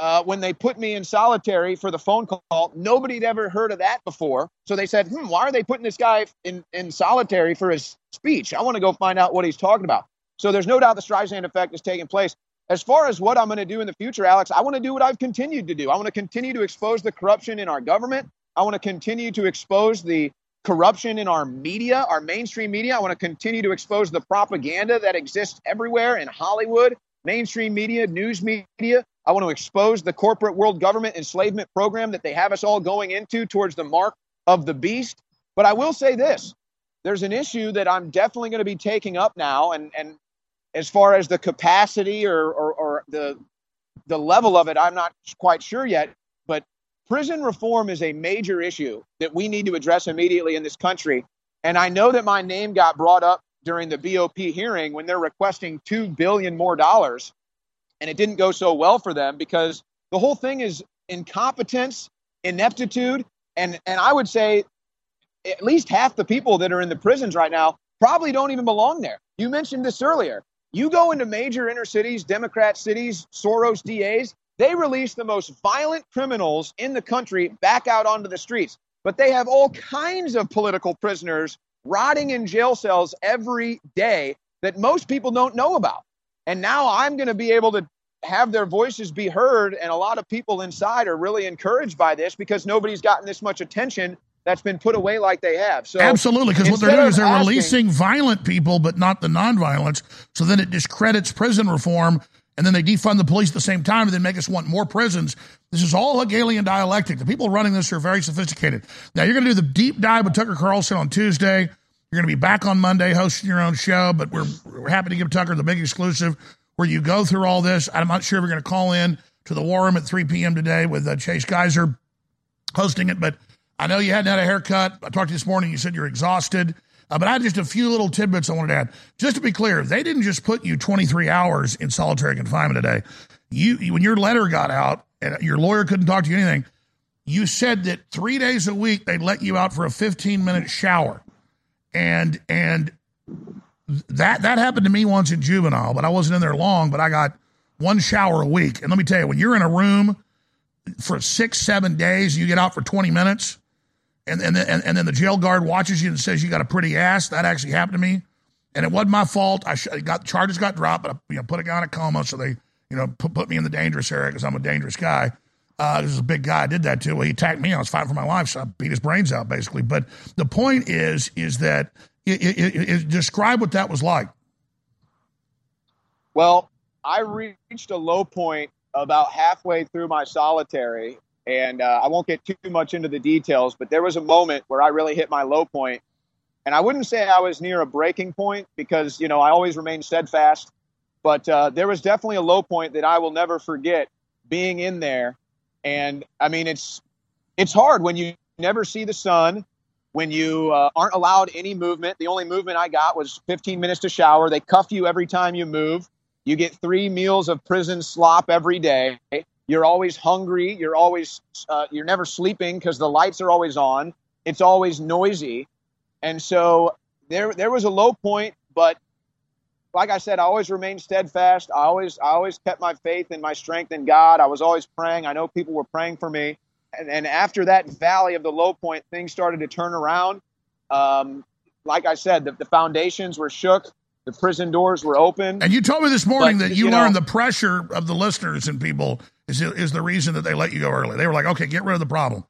Uh, when they put me in solitary for the phone call, nobody had ever heard of that before. So they said, hmm, why are they putting this guy in, in solitary for his speech? I want to go find out what he's talking about. So there's no doubt the Streisand effect is taking place. As far as what I'm going to do in the future, Alex, I want to do what I've continued to do. I want to continue to expose the corruption in our government. I want to continue to expose the corruption in our media, our mainstream media. I want to continue to expose the propaganda that exists everywhere in Hollywood, mainstream media, news media. I want to expose the corporate world government enslavement program that they have us all going into towards the mark of the beast. But I will say this there's an issue that I'm definitely going to be taking up now. And, and as far as the capacity or, or, or the, the level of it, I'm not quite sure yet. But prison reform is a major issue that we need to address immediately in this country. And I know that my name got brought up during the BOP hearing when they're requesting two billion more dollars and it didn't go so well for them because the whole thing is incompetence, ineptitude, and and I would say at least half the people that are in the prisons right now probably don't even belong there. You mentioned this earlier. You go into major inner cities, Democrat cities, Soros DAs, they release the most violent criminals in the country back out onto the streets. But they have all kinds of political prisoners rotting in jail cells every day that most people don't know about. And now I'm going to be able to have their voices be heard. And a lot of people inside are really encouraged by this because nobody's gotten this much attention that's been put away like they have. So Absolutely, because what they're doing is they're asking, releasing violent people, but not the nonviolence. So then it discredits prison reform, and then they defund the police at the same time, and then make us want more prisons. This is all Hegelian dialectic. The people running this are very sophisticated. Now you're going to do the deep dive with Tucker Carlson on Tuesday. You're going to be back on Monday hosting your own show, but we're, we're happy to give Tucker the big exclusive where you go through all this. I'm not sure if we're going to call in to the War Room at 3 p.m. today with uh, Chase Geiser hosting it, but I know you hadn't had a haircut. I talked to you this morning. You said you're exhausted. Uh, but I had just a few little tidbits I wanted to add. Just to be clear, they didn't just put you 23 hours in solitary confinement today. You, when your letter got out and your lawyer couldn't talk to you anything, you said that three days a week they'd let you out for a 15 minute shower and and that that happened to me once in juvenile, but I wasn't in there long. But I got one shower a week, and let me tell you, when you're in a room for six seven days, you get out for twenty minutes, and and then, and, and then the jail guard watches you and says you got a pretty ass. That actually happened to me, and it wasn't my fault. I got charges got dropped, but I you know put a guy in a coma, so they you know put, put me in the dangerous area because I'm a dangerous guy. Uh, this is a big guy. I did that too. Well, he attacked me. I was fighting for my life, so I beat his brains out basically. But the point is, is that it, it, it, describe what that was like. Well, I reached a low point about halfway through my solitary, and uh, I won't get too much into the details, but there was a moment where I really hit my low point, and I wouldn't say I was near a breaking point because you know I always remain steadfast, but uh, there was definitely a low point that I will never forget being in there, and I mean it's it's hard when you never see the sun when you uh, aren't allowed any movement. The only movement I got was 15 minutes to shower. They cuff you every time you move. You get three meals of prison slop every day. You're always hungry. You're always uh, you're never sleeping because the lights are always on. It's always noisy, and so there there was a low point. But like I said, I always remained steadfast. I always I always kept my faith and my strength in God. I was always praying. I know people were praying for me and, and after that valley of the low point, things started to turn around. Um, like I said, the, the, foundations were shook, the prison doors were open. And you told me this morning but, that you, you learned know, the pressure of the listeners and people is is the reason that they let you go early. They were like, okay, get rid of the problem.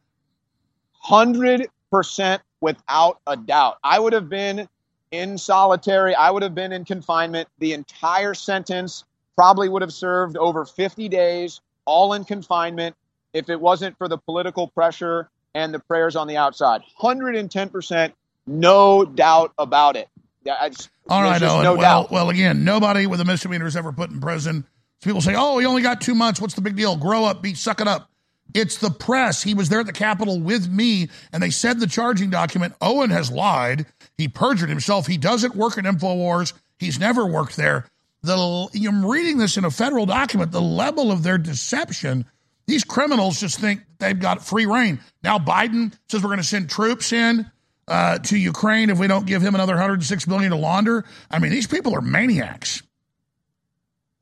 Hundred percent, without a doubt. I would have been in solitary. I would have been in confinement. The entire sentence probably would have served over 50 days, all in confinement if it wasn't for the political pressure and the prayers on the outside. 110%, no doubt about it. It's, All right, just Owen. no well, doubt. well, again, nobody with a misdemeanor is ever put in prison. So people say, "Oh, he only got two months. What's the big deal? Grow up, be suck it up." It's the press. He was there at the Capitol with me, and they said the charging document. Owen has lied. He perjured himself. He doesn't work at Infowars. He's never worked there. The I'm reading this in a federal document. The level of their deception these criminals just think they've got free rein. Now Biden says we're going to send troops in uh, to Ukraine if we don't give him another 106 billion to launder. I mean, these people are maniacs.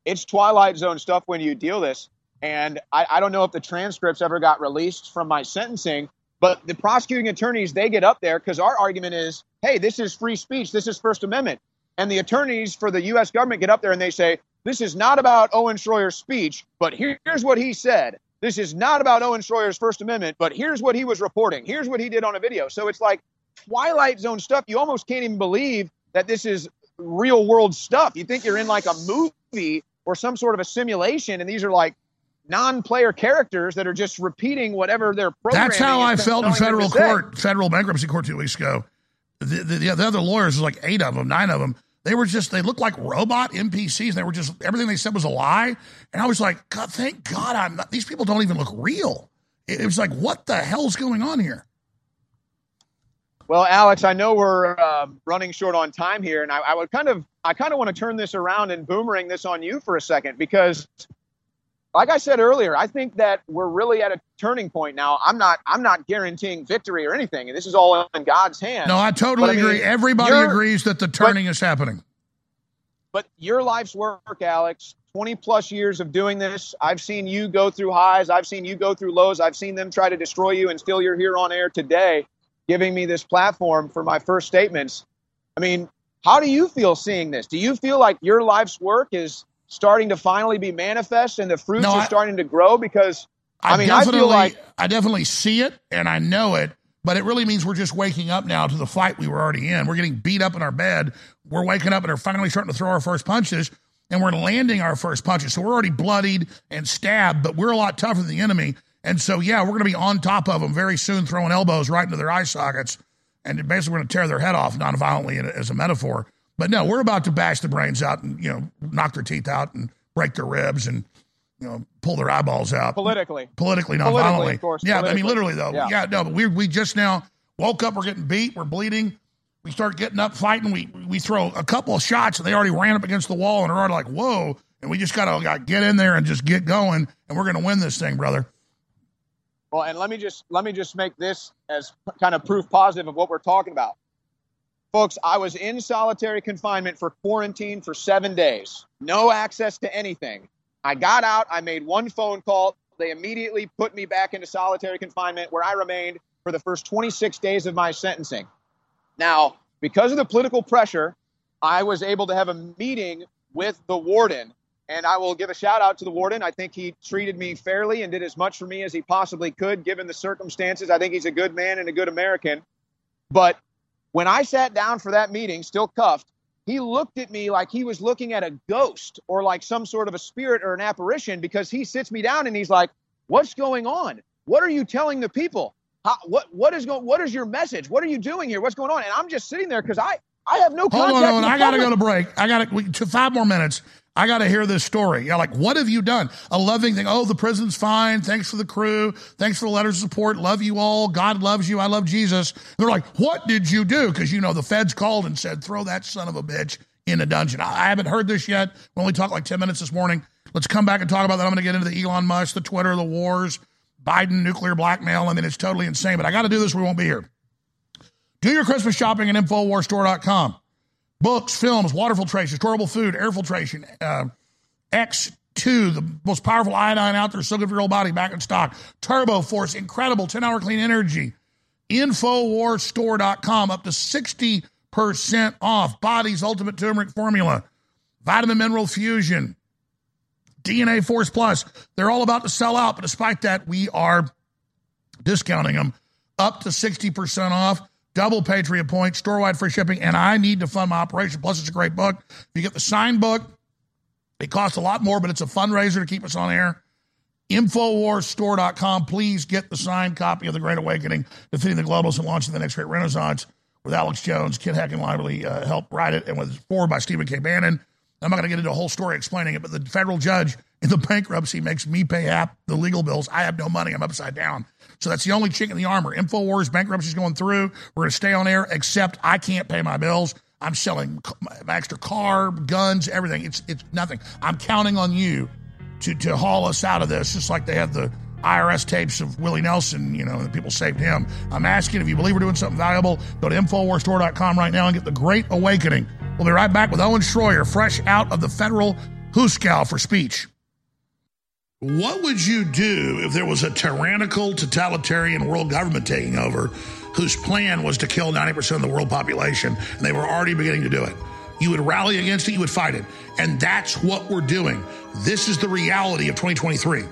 It's twilight zone stuff when you deal this. And I, I don't know if the transcripts ever got released from my sentencing, but the prosecuting attorneys, they get up there because our argument is, hey, this is free speech, this is First Amendment. And the attorneys for the U.S. government get up there and they say, this is not about Owen Schroyer's speech, but here's what he said. This is not about Owen Schroyer's First Amendment, but here's what he was reporting. Here's what he did on a video. So it's like Twilight Zone stuff. You almost can't even believe that this is real world stuff. You think you're in like a movie or some sort of a simulation, and these are like non-player characters that are just repeating whatever they're programming. That's how I felt in federal court, federal bankruptcy court two weeks ago. The, the, the other lawyers, there's like eight of them, nine of them. They were just, they looked like robot NPCs. They were just, everything they said was a lie. And I was like, God, thank God I'm not, these people don't even look real. It, it was like, what the hell's going on here? Well, Alex, I know we're um, running short on time here, and I, I would kind of, I kind of want to turn this around and boomerang this on you for a second because, like I said earlier, I think that we're really at a turning point now. I'm not, I'm not guaranteeing victory or anything, and this is all in God's hands. No, I totally But I mean, agree. Everybody agrees that the turning is happening. but your life's work, Alex, 20 plus years of doing this. I've seen you go through highs. I've seen you go through lows. I've seen them try to destroy you, and still you're here on air today, giving me this platform for my first statements. I mean, how do you feel seeing this? Do you feel like your life's work is starting to finally be manifest and the fruits No, are I- starting to grow? Because I, mean, I feel like I definitely see it and I know it, but it really means we're just waking up now to the fight we were already in. We're getting beat up in our bed. We're waking up and are finally starting to throw our first punches, and we're landing our first punches. So we're already bloodied and stabbed, but we're a lot tougher than the enemy. And so, yeah, we're going to be on top of them very soon, throwing elbows right into their eye sockets, and basically we're going to tear their head off non-violently as a metaphor. But no, we're about to bash the brains out and you know knock their teeth out and break their ribs and you know pull their eyeballs out politically. politically, not Politically, violently. of course, Yeah, I mean, literally though. Yeah. Yeah. no, but we we just now woke up. We're getting beat. We're bleeding. We start getting up, fighting. We we throw a couple of shots, and they already ran up against the wall, and are already like, "Whoa!" And we just got get in there and just get going, and we're gonna win this thing, brother. Well, and let me just let me just make this as kind of proof positive of what we're talking about. Folks, I was in solitary confinement for quarantine for 7 days. No access to anything. I got out, I made one phone call. They immediately put me back into solitary confinement where I remained for the first 26 days of my sentencing. Now, because of the political pressure, I was able to have a meeting with the warden. And I will give a shout out to the warden. I think he treated me fairly and did as much for me as he possibly could, given the circumstances. I think he's a good man and a good American. But when I sat down for that meeting, still cuffed, he looked at me like he was looking at a ghost or like some sort of a spirit or an apparition because he sits me down and he's like, What's going on? What are you telling the people? How, what what is going? What is your message? What are you doing here? What's going on? And I'm just sitting there because I I have no Hold on, hold on. I gotta public. go to break. I gotta we, to five more minutes. I gotta hear this story. Yeah, like what have you done? A loving thing. Oh, the prison's fine. Thanks for the crew. Thanks for the letters of support. Love you all. God loves you. I love Jesus. they're like, what did you do? Because you know the feds called and said, throw that son of a bitch in a dungeon. I, haven't heard this yet. We only talked like ten minutes this morning. Let's come back and talk about that. I'm gonna get into the Elon Musk, the Twitter, the wars, Biden nuclear blackmail. I mean, it's totally insane. But I got to do this. We won't be here. Do your Christmas shopping at InfoWarsStore.com. Books, films, water filtration, storable food, air filtration, uh, X2, the most powerful iodine out there, so good for your whole body, back in stock. Turbo Force, incredible 10 hour clean energy. InfoWarsStore.com, up to 60% off. Body's Ultimate Turmeric Formula, Vitamin Mineral Fusion, DNA Force Plus. They're all about to sell out, but despite that, we are discounting them up to 60% off, double Patriot points, store wide free shipping, and I need to fund my operation. Plus, it's a great book. If you get the signed book, it costs a lot more, but it's a fundraiser to keep us on air. Infowarsstore.com. Please get the signed copy of The Great Awakening, Defeating the Globals and Launching the Next Great Renaissance with Alex Jones. Kid Hack and Lively uh, helped write it and was forward by Stephen K. Bannon. I'm not going to get into a whole story explaining it, but the federal judge in the bankruptcy makes me pay half the legal bills. I have no money. I'm upside down. So that's the only chink in the armor. InfoWars bankruptcy is going through. We're going to stay on air, except I can't pay my bills. I'm selling my extra car, guns, everything. It's it's nothing. I'm counting on you to to haul us out of this, just like they have the IRS tapes of Willie Nelson, you know, and people saved him. I'm asking if you believe we're doing something valuable, go to InfoWarsStore.com right now and get the Great Awakening. We'll be right back with Owen Schroyer, fresh out of the federal hoosegow for speech. What would you do if there was a tyrannical, totalitarian world government taking over whose plan was to kill 90% of the world population and they were already beginning to do it? You would rally against it, you would fight it. And that's what we're doing. This is the reality of 2023.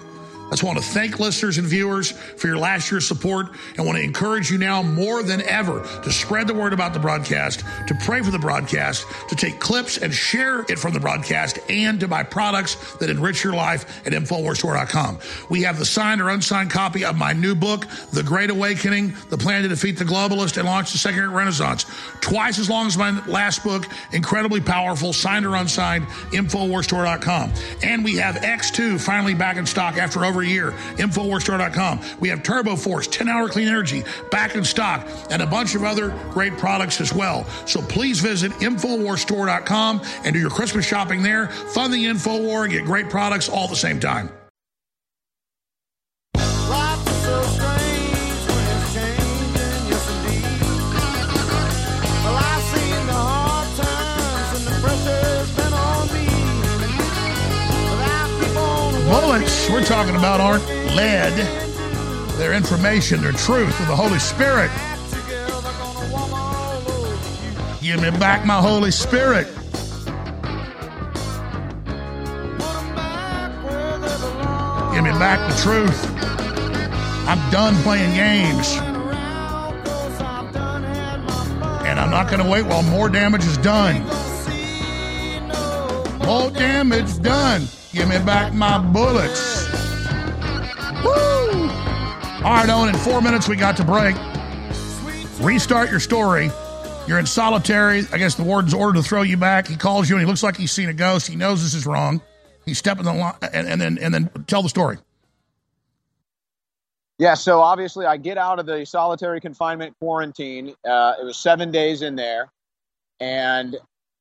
I just want to thank listeners and viewers for your last year's support and want to encourage you now more than ever to spread the word about the broadcast, to pray for the broadcast, to take clips and share it from the broadcast, and to buy products that enrich your life at InfoWarsStore.com. We have the signed or unsigned copy of my new book, The Great Awakening, The Plan to Defeat the Globalist and Launch the Second Renaissance. Twice as long as my last book, incredibly powerful, signed or unsigned, InfoWarsStore.com. And we have X2 finally back in stock after over a year, InfoWarsStore.com. We have Turbo Force, 10 hour clean energy, back in stock, and a bunch of other great products as well. So please visit InfoWarsStore.com and do your Christmas shopping there. Fund the InfoWar and get great products all at the same time. Bullets we're talking about aren't lead. They're information, they're truth of the Holy Spirit. Give me back my Holy Spirit. Give me back the truth. I'm done playing games. And I'm not going to wait while more damage is done. More damage done. Give me back my bullets. Woo! All right, Owen, in four minutes we got to break. Restart your story. You're in solitary. I guess the warden's ordered to throw you back. He calls you and he looks like he's seen a ghost. He knows this is wrong. He's stepping the line and, and then and then tell the story. Yeah, so obviously I get out of the solitary confinement quarantine. Uh, it was seven days in there, and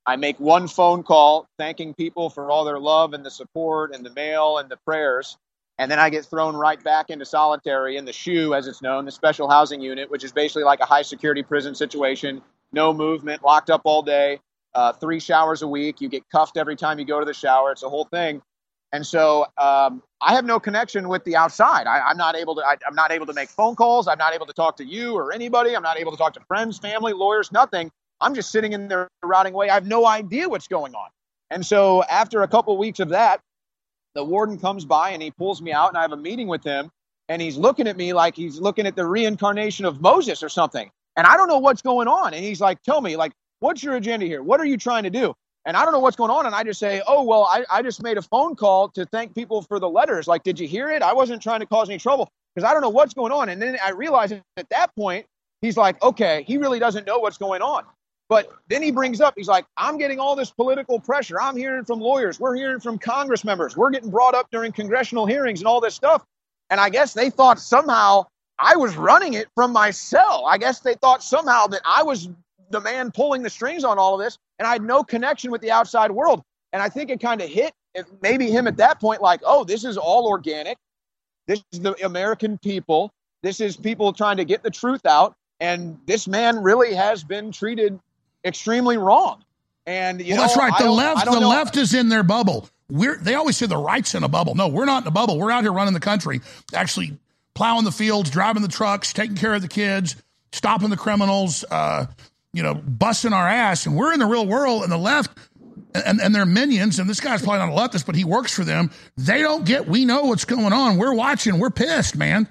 I make one phone call thanking people for all their love and the support and the mail and the prayers. And then I get thrown right back into solitary in the SHU, as it's known, the special housing unit, which is basically like a high security prison situation. No movement, locked up all day, uh, three showers a week. You get cuffed every time you go to the shower. It's a whole thing. And so um, I have no connection with the outside. I, I'm not able to. I, I'm not able to make phone calls. I'm not able to talk to you or anybody. I'm not able to talk to friends, family, lawyers, nothing. I'm just sitting in there rotting away. I have no idea what's going on. And so after a couple weeks of that, the warden comes by and he pulls me out, and I have a meeting with him. And he's looking at me like he's looking at the reincarnation of Moses or something. And I don't know what's going on. And he's like, "Tell me, like, what's your agenda here? What are you trying to do?" And I don't know what's going on. And I just say, oh, well, I, I just made a phone call to thank people for the letters. Like, did you hear it? I wasn't trying to cause any trouble because I don't know what's going on. And then I realize at that point, he's like, okay, he really doesn't know what's going on. But then he brings up, he's like, I'm getting all this political pressure. I'm hearing from lawyers. We're hearing from Congress members. We're getting brought up during congressional hearings and all this stuff. And I guess they thought somehow I was running it from my cell. I guess they thought somehow that I was the man pulling the strings on all of this, and I had no connection with the outside world. And I think it kind of hit maybe him at that point, like, oh, this is all organic. This is the American people. This is people trying to get the truth out. And this man really has been treated extremely wrong. And you well, know, that's right. The left, the know- left is in their bubble. We're they always say the right's in a bubble. No, we're not in a bubble. We're out here running the country, actually plowing the fields, driving the trucks, taking care of the kids, stopping the criminals, uh, you know, busting our ass. And we're in the real world. And the left and, and their minions, and this guy's probably not a leftist, but he works for them. They don't get. We know what's going on. We're watching. We're pissed, man.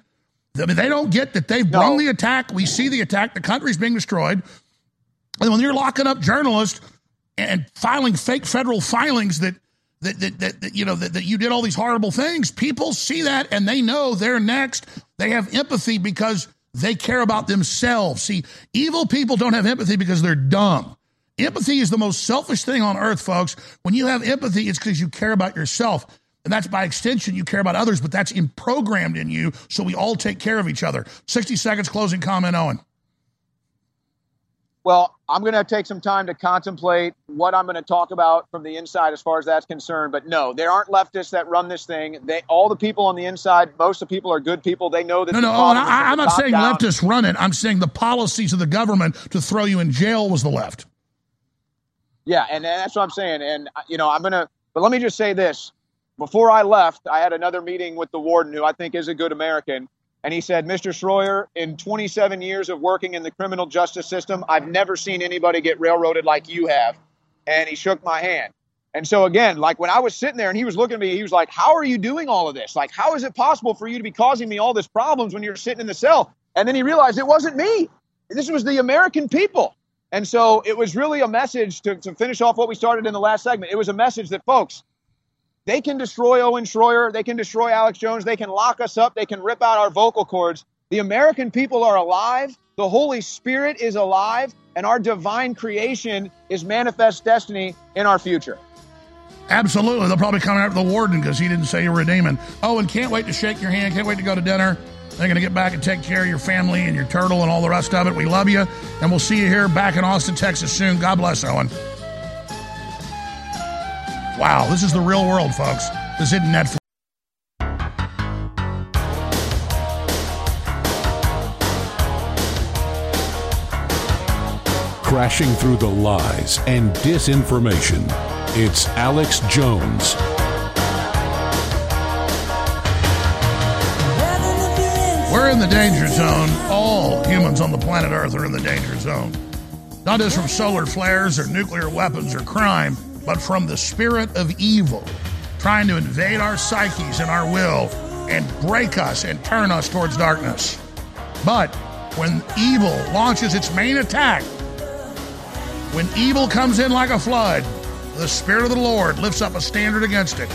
I mean, they don't get that they've No. brung the attack. We see the attack. The country's being destroyed. And when you're locking up journalists and filing fake federal filings that that, that, that, that you know that, that you did all these horrible things, people see that and they know they're next. They have empathy because they care about themselves. See, evil people don't have empathy because they're dumb. Empathy is the most selfish thing on earth, folks. When you have empathy, it's because you care about yourself. And that's by extension, you care about others, but that's in programmed in you. So we all take care of each other. 60 seconds closing comment, Owen. Well, I'm going to take some time to contemplate what I'm going to talk about from the inside as far as that's concerned. But no, there aren't leftists that run this thing. They, all the people on the inside, most of the people are good people. They know that. No, no, problem I, I'm not saying down. leftists run it. I'm saying the policies of the government to throw you in jail was the left. Yeah, and, and that's what I'm saying. And uh, you know, I'm gonna. But let me just say this: before I left, I had another meeting with the warden, who I think is a good American. And he said, Mr. Schroyer, in 27 years of working in the criminal justice system, I've never seen anybody get railroaded like you have. And he shook my hand. And so, again, like when I was sitting there and he was looking at me, he was like, How are you doing all of this? Like, how is it possible for you to be causing me all this problems when you're sitting in the cell? And then he realized it wasn't me. This was the American people. And so it was really a message to, to finish off what we started in the last segment. It was a message that, folks, they can destroy Owen Schroyer. They can destroy Alex Jones. They can lock us up. They can rip out our vocal cords. The American people are alive. The Holy Spirit is alive. And our divine creation is manifest destiny in our future. Absolutely. They'll probably come after the warden because he didn't say you were a demon. Oh, and can't wait to shake your hand. Can't wait to go to dinner. They're going to get back and take care of your family and your turtle and all the rest of it. We love you. And we'll see you here back in Austin, Texas soon. God bless, Owen. Wow, this is the real world, folks. This isn't Netflix. Crashing through the lies and disinformation. It's Alex Jones. We're in the danger zone. All humans on the planet Earth are in the danger zone. Not just from solar flares or nuclear weapons or crime, but from the spirit of evil trying to invade our psyches and our will and break us and turn us towards darkness. But when evil launches its main attack, when evil comes in like a flood, the Spirit of the Lord lifts up a standard against it.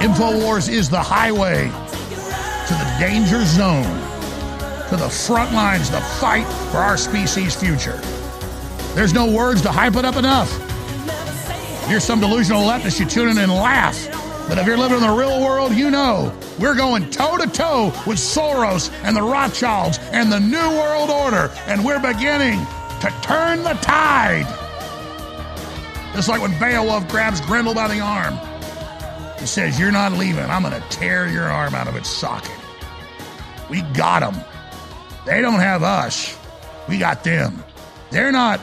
InfoWars is the highway to the danger zone, to the front lines, the fight for our species' future. There's no words to hype it up enough. If You're some delusional leftist, you tune in and laugh. But if you're living in the real world, you know we're going toe to toe with Soros and the Rothschilds and the New World Order, and we're beginning to turn the tide. Just like when Beowulf grabs Grendel by the arm. He says, You're not leaving. I'm going to tear your arm out of its socket. We got them. They don't have us. We got them. They're not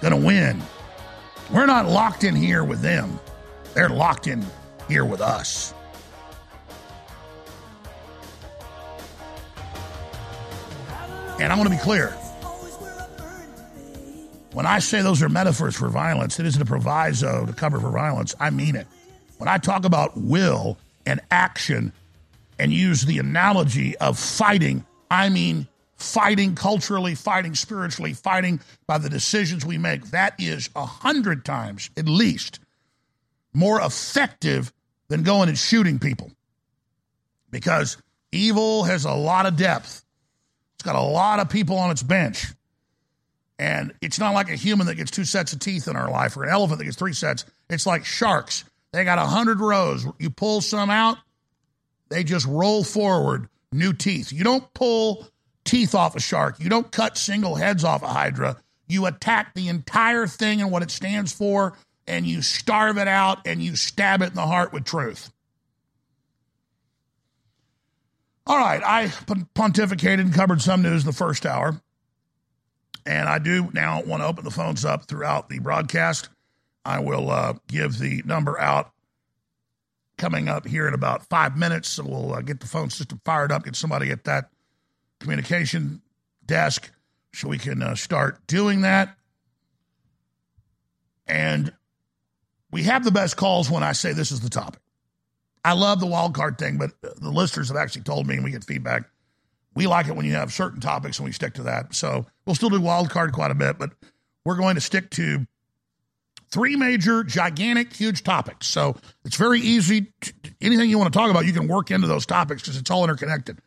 going to win. We're not locked in here with them. They're locked in here with us. And I want to be clear. When I say those are metaphors for violence, it isn't a proviso to cover for violence. I mean it. When I talk about will and action and use the analogy of fighting, I mean fighting culturally, fighting spiritually, fighting by the decisions we make. That is a hundred times at least more effective than going and shooting people because evil has a lot of depth. It's got a lot of people on its bench. And it's not like a human that gets two sets of teeth in our life or an elephant that gets three sets. It's like sharks. They got a hundred rows. You pull some out, they just roll forward, new teeth. You don't pull teeth off a shark. You don't cut single heads off a hydra. You attack the entire thing and what it stands for, and you starve it out and you stab it in the heart with truth. All right, I pontificated and covered some news in the first hour. And I do now want to open the phones up throughout the broadcast. I will uh, give the number out coming up here in about five minutes. So we'll uh, get the phone system fired up, get somebody at that communication desk so we can uh, start doing that. And we have the best calls when I say this is the topic. I love the wild card thing, but the listeners have actually told me, and we get feedback. We like it when you have certain topics and we stick to that. So we'll still do wild card quite a bit, but we're going to stick to three major, gigantic, huge topics. So it's very easy. To, anything you want to talk about, you can work into those topics because it's all interconnected.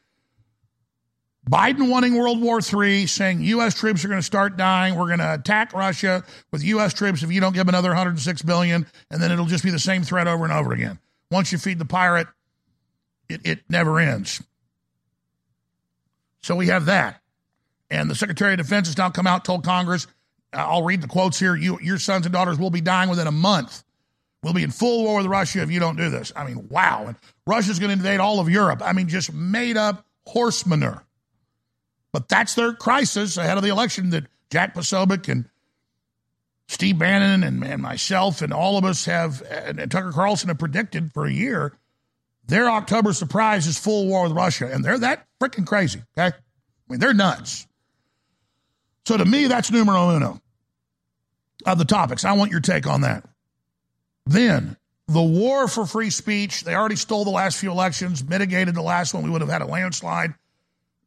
Biden wanting World War III, saying U.S. troops are going to start dying. We're going to attack Russia with U.S. troops if you don't give another 106 billion, and then it'll just be the same threat over and over again. Once you feed the pirate, it, it never ends. So we have that. And the Secretary of Defense has now come out, told Congress, I'll read the quotes here. You, your sons and daughters will be dying within a month. We'll be in full war with Russia if you don't do this. I mean, wow. And Russia's going to invade all of Europe. I mean, just made up horse manure. But that's their crisis ahead of the election that Jack Posobiec and Steve Bannon and, and myself and all of us have, and, and Tucker Carlson have predicted for a year. Their October surprise is full war with Russia, and they're that freaking crazy. Okay, I mean they're nuts. So to me, that's numero uno of the topics. I want your take on that. Then the war for free speech. They already stole the last few elections, mitigated the last one. We would have had a landslide.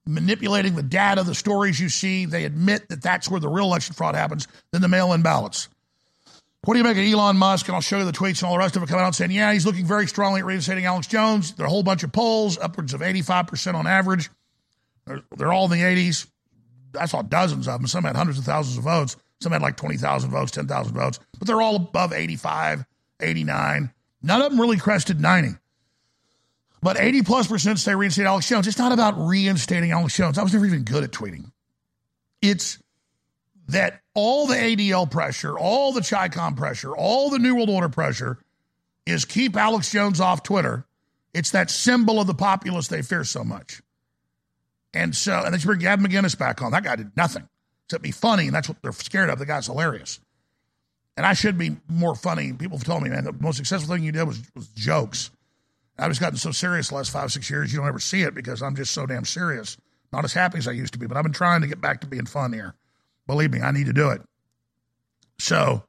Manipulating the data, the stories you see, they admit that that's where the real election fraud happens, then the mail in ballots. What do you make of Elon Musk? And I'll show you the tweets and all the rest of it coming out saying, yeah, he's looking very strongly at reinstating Alex Jones. There are a whole bunch of polls, upwards of 85% on average. They're, they're all in the 80s. I saw dozens of them. Some had hundreds of thousands of votes. Some had like 20,000 votes, 10,000 votes, but they're all above 85, 89. None of them really crested 90. But 80 plus percent say reinstate Alex Jones. It's not about reinstating Alex Jones. I was never even good at tweeting. It's that all the ADL pressure, all the CHICOM pressure, all the New World Order pressure is keep Alex Jones off Twitter. It's that symbol of the populace they fear so much. And so, and they should bring Gavin McInnes back on. That guy did nothing except be funny, and that's what they're scared of. The guy's hilarious. And I should be more funny. People have told me, man, the most successful thing you did was, was jokes. I've just gotten so serious the last five, six years, you don't ever see it because I'm just so damn serious. Not as happy as I used to be, but I've been trying to get back to being fun here. Believe me, I need to do it. So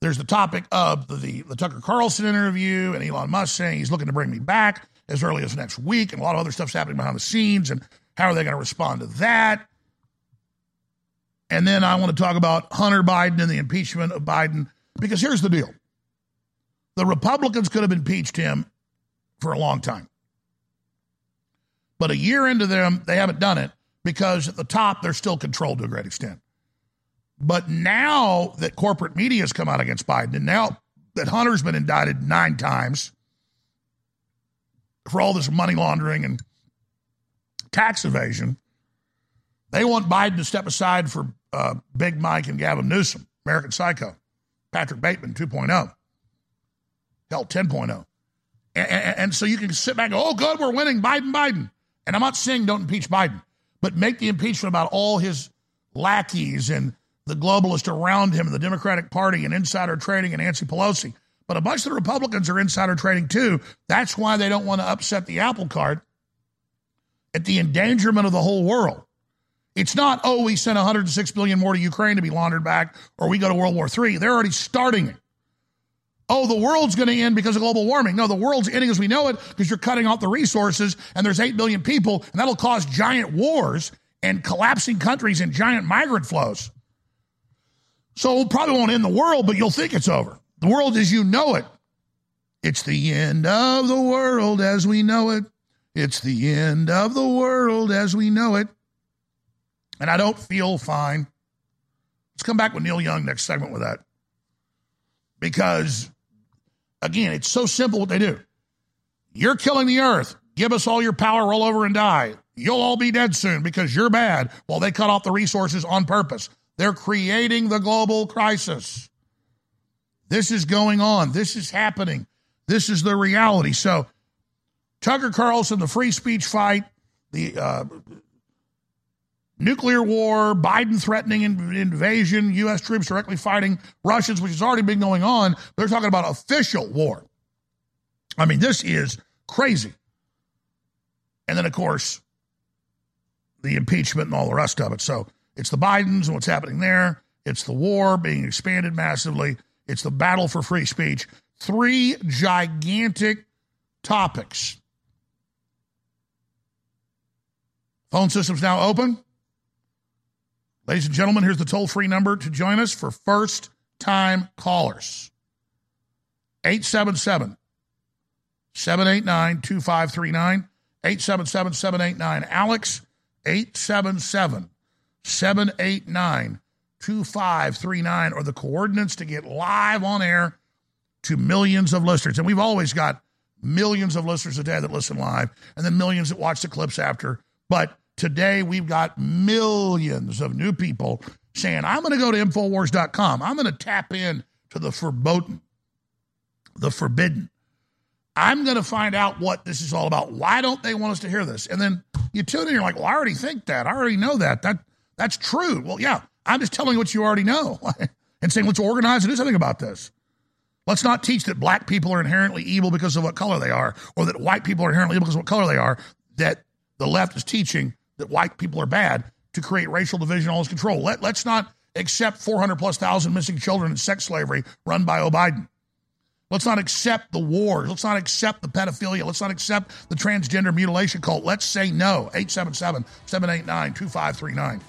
there's the topic of the, the, the Tucker Carlson interview and Elon Musk saying he's looking to bring me back as early as next week, and a lot of other stuff's happening behind the scenes, and how are they going to respond to that? And then I want to talk about Hunter Biden and the impeachment of Biden, because here's the deal the Republicans could have impeached him for a long time. But a year into them, they haven't done it because at the top, they're still controlled to a great extent. But now that corporate media has come out against Biden, and now that Hunter's been indicted nine times for all this money laundering and tax evasion, they want Biden to step aside for uh, Big Mike and Gavin Newsom, American Psycho, Patrick Bateman 2.0, hell 10.0. And, and, and so you can sit back and go, oh, good, we're winning, Biden, Biden. And I'm not saying don't impeach Biden, but make the impeachment about all his lackeys and the globalists around him and the Democratic Party and insider trading and Nancy Pelosi. But a bunch of the Republicans are insider trading too. That's why they don't want to upset the apple cart at the endangerment of the whole world. It's not, oh, we sent 106 billion more to Ukraine to be laundered back, or we go to World War III. They're already starting it. Oh, the world's going to end because of global warming. No, the world's ending as we know it because you're cutting off the resources and there's 8 billion people, and that'll cause giant wars and collapsing countries and giant migrant flows. So it probably won't end the world, but you'll think it's over. The world as you know it. It's the end of the world as we know it. It's the end of the world as we know it and I don't feel fine. Let's come back with Neil Young next segment with that. Because, again, it's so simple what they do. You're killing the earth. Give us all your power, roll over and die. You'll all be dead soon because you're bad. Well, they cut off the resources on purpose. They're creating the global crisis. This is going on. This is happening. This is the reality. So, Tucker Carlson, the free speech fight, the uh, nuclear war, Biden threatening invasion, U.S. troops directly fighting Russians, which has already been going on. They're talking about official war. I mean, this is crazy. And then, of course, the impeachment and all the rest of it. So it's the Bidens and what's happening there. It's the war being expanded massively. It's the battle for free speech. Three gigantic topics. Phone system's now open. Ladies and gentlemen, here's the toll free number to join us for first time callers 877 789 2539. 877 789 Alex. 877 789 2539 or the coordinates to get live on air to millions of listeners. And we've always got millions of listeners a day that listen live and then millions that watch the clips after. But Today, we've got millions of new people saying, I'm going to go to Infowars.com. I'm going to tap in to the verboten. the forbidden. I'm going to find out what this is all about. Why don't they want us to hear this? And then you tune in, you're like, well, I already think that. I already know that. That That's true. Well, yeah, I'm just telling you what you already know and saying, let's organize and do something about this. Let's not teach that black people are inherently evil because of what color they are, or that white people are inherently evil because of what color they are, that the left is teaching that white people are bad to create racial division, all this control. Let, let's not accept 400 plus thousand missing children in sex slavery run by O'Biden. Let's not accept the wars. Let's not accept the pedophilia. Let's not accept the transgender mutilation cult. Let's say no. 877 789 2539.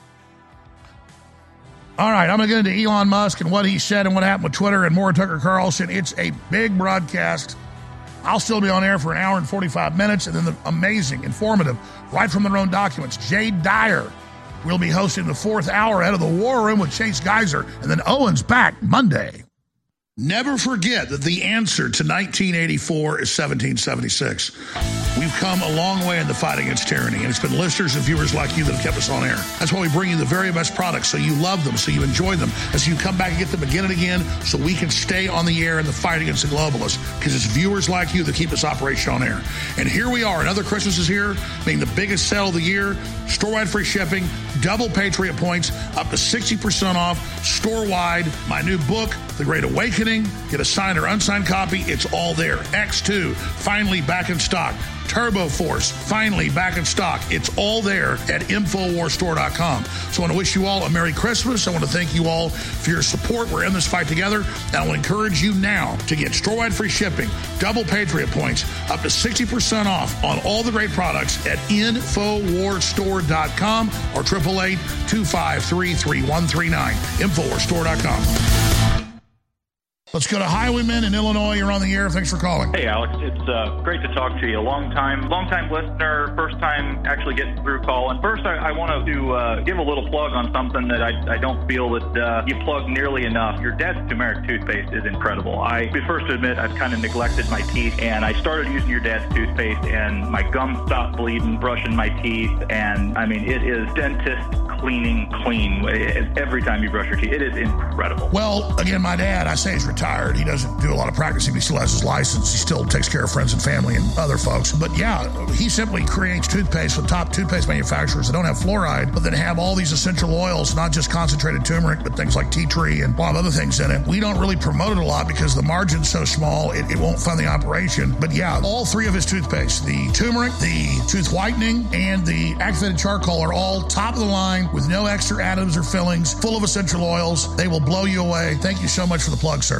All right, I'm going to get into Elon Musk and what he said and what happened with Twitter and more Tucker Carlson. It's a big broadcast. I'll still be on air for an hour and 45 minutes, and then the amazing, informative, right from their own documents. Jade Dyer will be hosting the fourth hour out of the War Room with Chase Geiser, and then Owen's back Monday. Never forget that the answer to 1984 is 1776. We've come a long way in the fight against tyranny, and it's been listeners and viewers like you that have kept us on air. That's why we bring you the very best products so you love them, so you enjoy them, and so you come back and get them again and again so we can stay on the air in the fight against the globalists, because it's viewers like you that keep this operation on air. And here we are, another Christmas is here, being the biggest sale of the year, store-wide free shipping, double Patriot points, up to 60% off, store-wide, my new book, The Great Awakening, Get a signed or unsigned copy. It's all there. X2, finally back in stock. Turbo Force, finally back in stock. It's all there at Infowarsstore.com. So I want to wish you all a Merry Christmas. I want to thank you all for your support. We're in this fight together. And I to encourage you now to get store-wide free shipping, double Patriot points, up to 60% off on all the great products at Infowarsstore.com or 888-253-3139. InfoWarsStore.com. Let's go to Highwayman in Illinois. You're on the air. Thanks for calling. Hey, Alex. It's uh, great to talk to you. A Long time, long time listener. First time actually getting through calling. First, I, I want to uh, give a little plug on something that I, I don't feel that uh, you plug nearly enough. Your dad's turmeric toothpaste is incredible. I be first to admit I've kind of neglected my teeth, and I started using your dad's toothpaste, and my gums stopped bleeding, brushing my teeth, and I mean it is dentist cleaning clean every time you brush your teeth. It is incredible. Well, again, my dad, I say he's retired. He doesn't do a lot of practicing. He still has his license. He still takes care of friends and family and other folks. But yeah, he simply creates toothpaste with top toothpaste manufacturers that don't have fluoride, but then have all these essential oils, not just concentrated turmeric, but things like tea tree and a lot of other things in it. We don't really promote it a lot because the margin's so small, it, it won't fund the operation. But yeah, all three of his toothpaste, the turmeric, the tooth whitening, and the activated charcoal are all top of the line with no extra additives or fillings, full of essential oils. They will blow you away. Thank you so much for the plug, sir.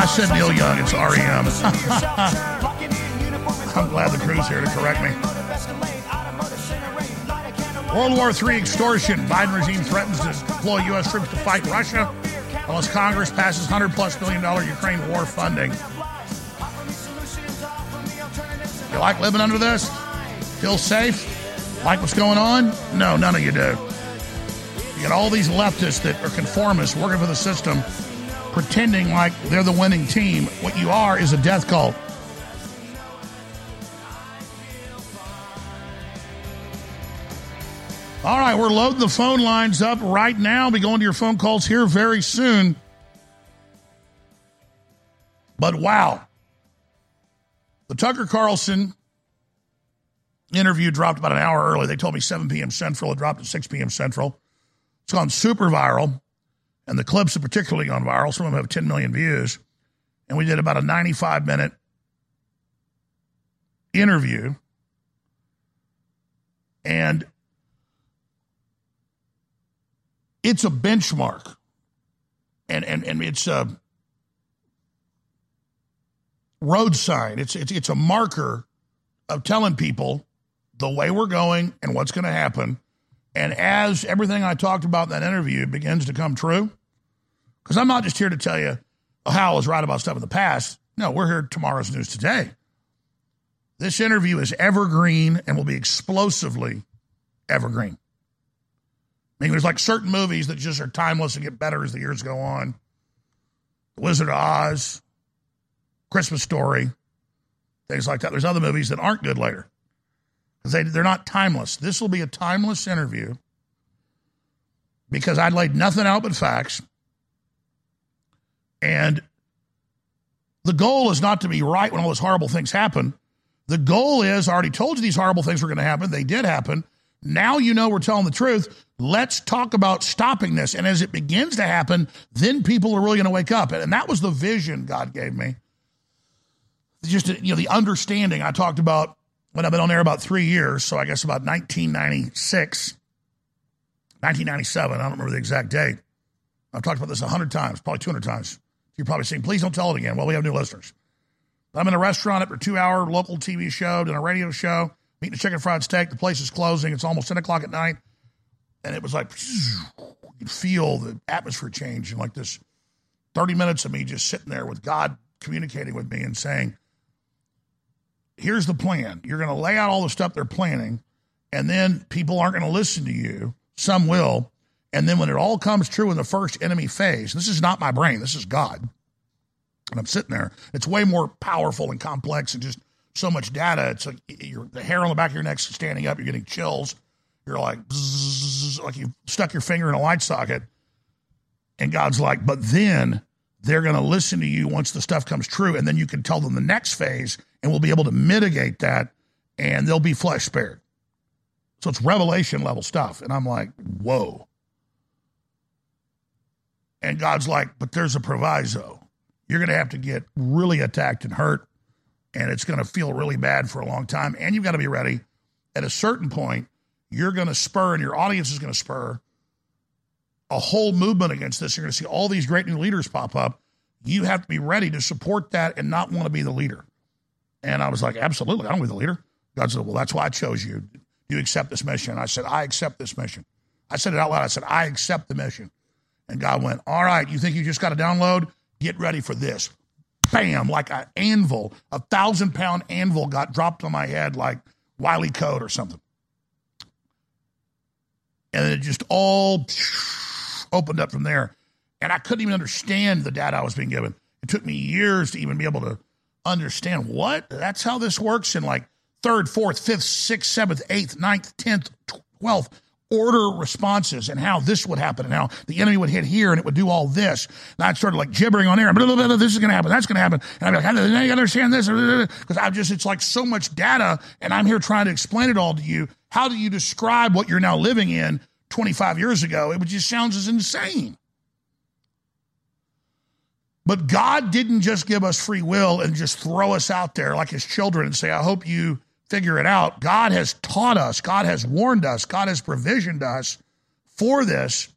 I said Neil Young, it's REM. I'm glad the crew's here to correct me. World War III extortion. Biden regime threatens to deploy U.S. troops to fight Russia unless Congress passes 100 plus billion dollar Ukraine war funding. You like living under this? Feel safe? Like what's going on? No, none of you do. You got all these leftists that are conformists working for the system, pretending like they're the winning team. What you are is a death cult. All right, we're loading the phone lines up right now. We'll be going to your phone calls here very soon. But wow. The Tucker Carlson interview dropped about an hour early. They told me 7 p.m. Central. It dropped at 6 p.m. Central. It's gone super viral. And the clips have particularly gone viral. Some of them have 10 million views. And we did about a 95 minute interview. And it's a benchmark. And, and, and it's a road sign. It's, it's, it's a marker of telling people the way we're going and what's going to happen. And as everything I talked about in that interview begins to come true, because I'm not just here to tell you how I was right about stuff in the past. No, we're here tomorrow's news today. This interview is evergreen and will be explosively evergreen. I mean, there's like certain movies that just are timeless and get better as the years go on. The Wizard of Oz, Christmas Story, things like that. There's other movies that aren't good later because they, they're not timeless. This will be a timeless interview because I laid nothing out but facts. And the goal is not to be right when all those horrible things happen. The goal is I already told you these horrible things were going to happen. They did happen. Now you know we're telling the truth. Let's talk about stopping this. And as it begins to happen, then people are really going to wake up. And that was the vision God gave me. Just you know the understanding I talked about when I've been on air about three years. So I guess about 1996, 1997. I don't remember the exact date. I've talked about this a hundred times, probably 200 times. You're probably saying, please don't tell it again. Well, we have new listeners. I'm in a restaurant after a two hour local TV show, doing a radio show, eating a chicken fried steak. The place is closing. It's almost 10 o'clock at night. And it was like, you feel the atmosphere change. And like this 30 minutes of me just sitting there with God communicating with me and saying, here's the plan. You're going to lay out all the stuff they're planning. And then people aren't going to listen to you. Some will. And then when it all comes true in the first enemy phase, this is not my brain, this is God. And I'm sitting there. It's way more powerful and complex and just so much data. It's like the hair on the back of your neck's standing up. You're getting chills. You're like, bzzz, like you stuck your finger in a light socket. And God's like, but then they're going to listen to you once the stuff comes true. And then you can tell them the next phase and we'll be able to mitigate that and they'll be flesh spared. So it's revelation level stuff. And I'm like, whoa. And God's like, but there's a proviso. You're going to have to get really attacked and hurt, and it's going to feel really bad for a long time. And you've got to be ready. At a certain point, you're going to spur, and your audience is going to spur a whole movement against this. You're going to see all these great new leaders pop up. You have to be ready to support that and not want to be the leader. And I was like, absolutely, I don't want to be the leader. God said, well, that's why I chose you. Do you accept this mission? I said, I accept this mission. I said it out loud. I said, I accept the mission. And God went, All right, you think you just got to download? Get ready for this. Bam, like an anvil, a thousand pound anvil got dropped on my head like Wiley Code or something. And it just all opened up from there. And I couldn't even understand the data I was being given. It took me years to even be able to understand what? That's how this works in like third, fourth, fifth, sixth, seventh, eighth, ninth, tenth, twelfth order responses and how this would happen and how the enemy would hit here and it would do all this. And I started like gibbering on air. Blah, blah, blah, this is going to happen. That's going to happen. And I'm like, how do you understand this? Because I just, it's like so much data and I'm here trying to explain it all to you. How do you describe what you're now living in 25 years ago? It just sounds as insane. But God didn't just give us free will and just throw us out there like his children and say, I hope you figure it out. God has taught us, God has warned us, God has provisioned us for this.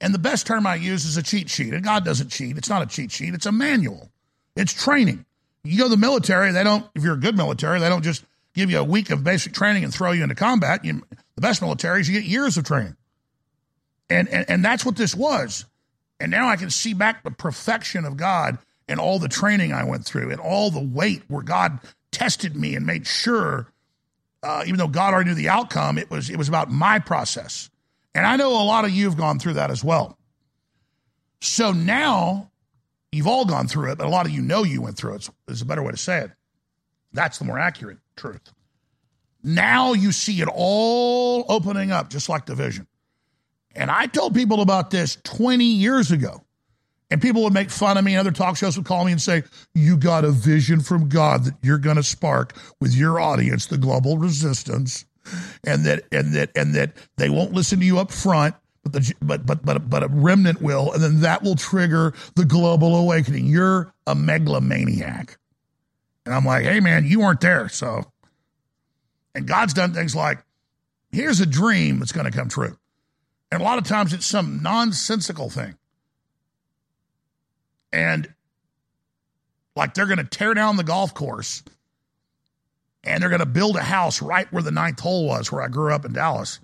And the best term I use is a cheat sheet. And God doesn't cheat. It's not a cheat sheet, it's a manual. It's training. You go to the military, they don't, if you're a good military, they don't just give you a week of basic training and throw you into combat. You, the best militaries, you get years of training. And, and, and that's what this was. And now I can see back the perfection of God and all the training I went through and all the weight where God tested me and made sure, uh, even though God already knew the outcome, it was it was about my process. And I know a lot of you have gone through that as well. So now you've all gone through it, but a lot of you know you went through it. Is a better way to say it. That's the more accurate truth. Now you see it all opening up, just like the vision. And I told people about this 20 years ago. And people would make fun of me, and other talk shows would call me and say, You got a vision from God that you're going to spark with your audience, the global resistance, and that and that and that they won't listen to you up front, but the but but but but a remnant will, and then that will trigger the global awakening. You're a megalomaniac. And I'm like, hey man, you weren't there, so and God's done things like, here's a dream that's going to come true. And a lot of times it's some nonsensical thing and like they're going to tear down the golf course and they're going to build a house right where the ninth hole was, where I grew up in Dallas.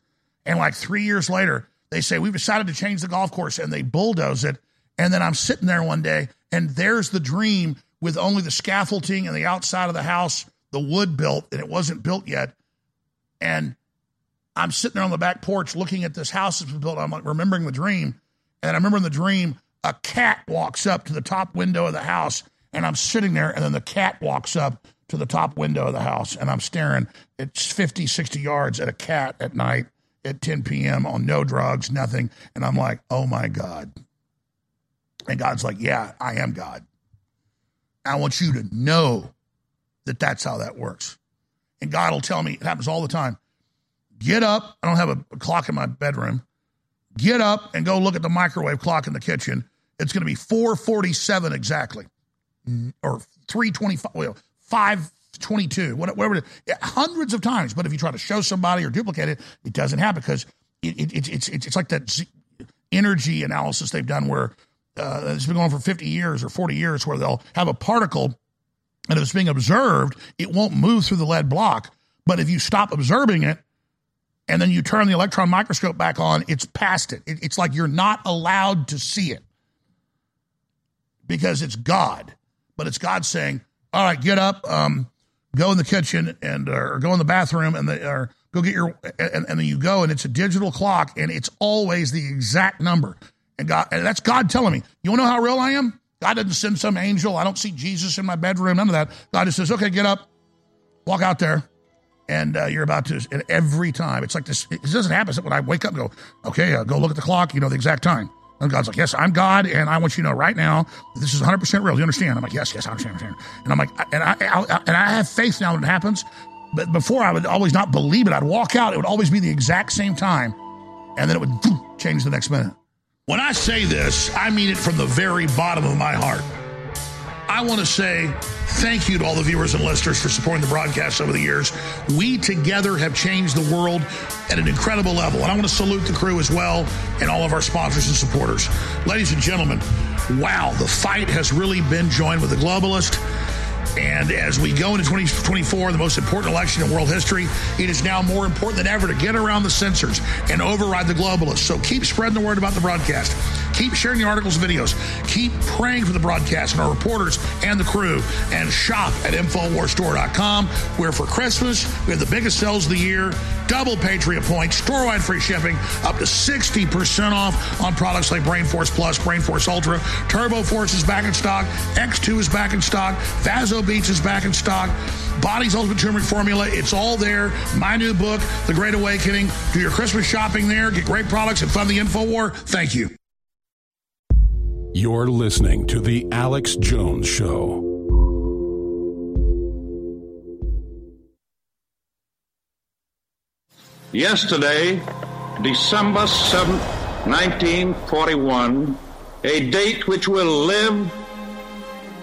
And like three years later, they say, We've decided to change the golf course and they bulldoze it. And then I'm sitting there one day and there's the dream with only the scaffolding and the outside of the house, the wood built, and it wasn't built yet. And I'm sitting there on the back porch looking at this house that's been built. I'm like remembering the dream. And I remember in the dream, a cat walks up to the top window of the house, and I'm sitting there, and then the cat walks up to the top window of the house, and I'm staring. It's 50, 60 yards at a cat at night at 10 p.m. on no drugs, nothing. And I'm like, oh my God. And God's like, yeah, I am God. I want you to know that that's how that works. And God will tell me, it happens all the time. Get up. I don't have a clock in my bedroom. Get up and go look at the microwave clock in the kitchen. It's going to be 447 exactly, or 325, well, 522, whatever. Hundreds of times. But if you try to show somebody or duplicate it, it doesn't happen because it, it, it, it's, it's, it's like that energy analysis they've done where uh, it's been going for 50 years or 40 years where they'll have a particle and if it's being observed, it won't move through the lead block. But if you stop observing it and then you turn the electron microscope back on, it's past it. it it's like you're not allowed to see it because it's God. But it's God saying, all right, get up, um, go in the kitchen and or go in the bathroom and the, or go get your and, and then you go and it's a digital clock and it's always the exact number. And God and that's God telling me, you wanna know how real I am? God doesn't send some angel. I don't see Jesus in my bedroom, none of that. God just says, okay, get up, walk out there, and uh, you're about to. And every time, it's like this. It doesn't happen when I wake up and go, okay, uh, go look at the clock. You know the exact time. And God's like, yes, I'm God, and I want you to know right now this is 100 percent real. Do you understand? I'm like, yes, yes, I understand, I understand. And I'm like, and I, I, and I have faith now when it happens. But before, I would always not believe it. I'd walk out. It would always be the exact same time, and then it would change the next minute. When I say this, I mean it from the very bottom of my heart. I want to say thank you to all the viewers and listeners for supporting the broadcast over the years. We together have changed the world at an incredible level. And I want to salute the crew as well and all of our sponsors and supporters. Ladies and gentlemen, wow, the fight has really been joined with the globalist. And as we go into 2024, the most important election in world history, it is now more important than ever to get around the censors and override the globalists. So keep spreading the word about the broadcast. Keep sharing the articles and videos. Keep praying for the broadcast and our reporters and the crew. And shop at InfoWarsStore.com, where for Christmas, we have the biggest sales of the year, double Patriot points, store-wide free shipping, up to 60% off on products like Brain Force Plus, Brain Force Ultra, Turbo Force is back in stock, X2 is back in stock, Vaso Beats is back in stock. Body's Ultimate Turmeric Formula, it's all there. My new book, The Great Awakening. Do your Christmas shopping there, get great products, and fund the InfoWar. Thank you. You're listening to The Alex Jones Show. Yesterday, December 7th, 1941, a date which will live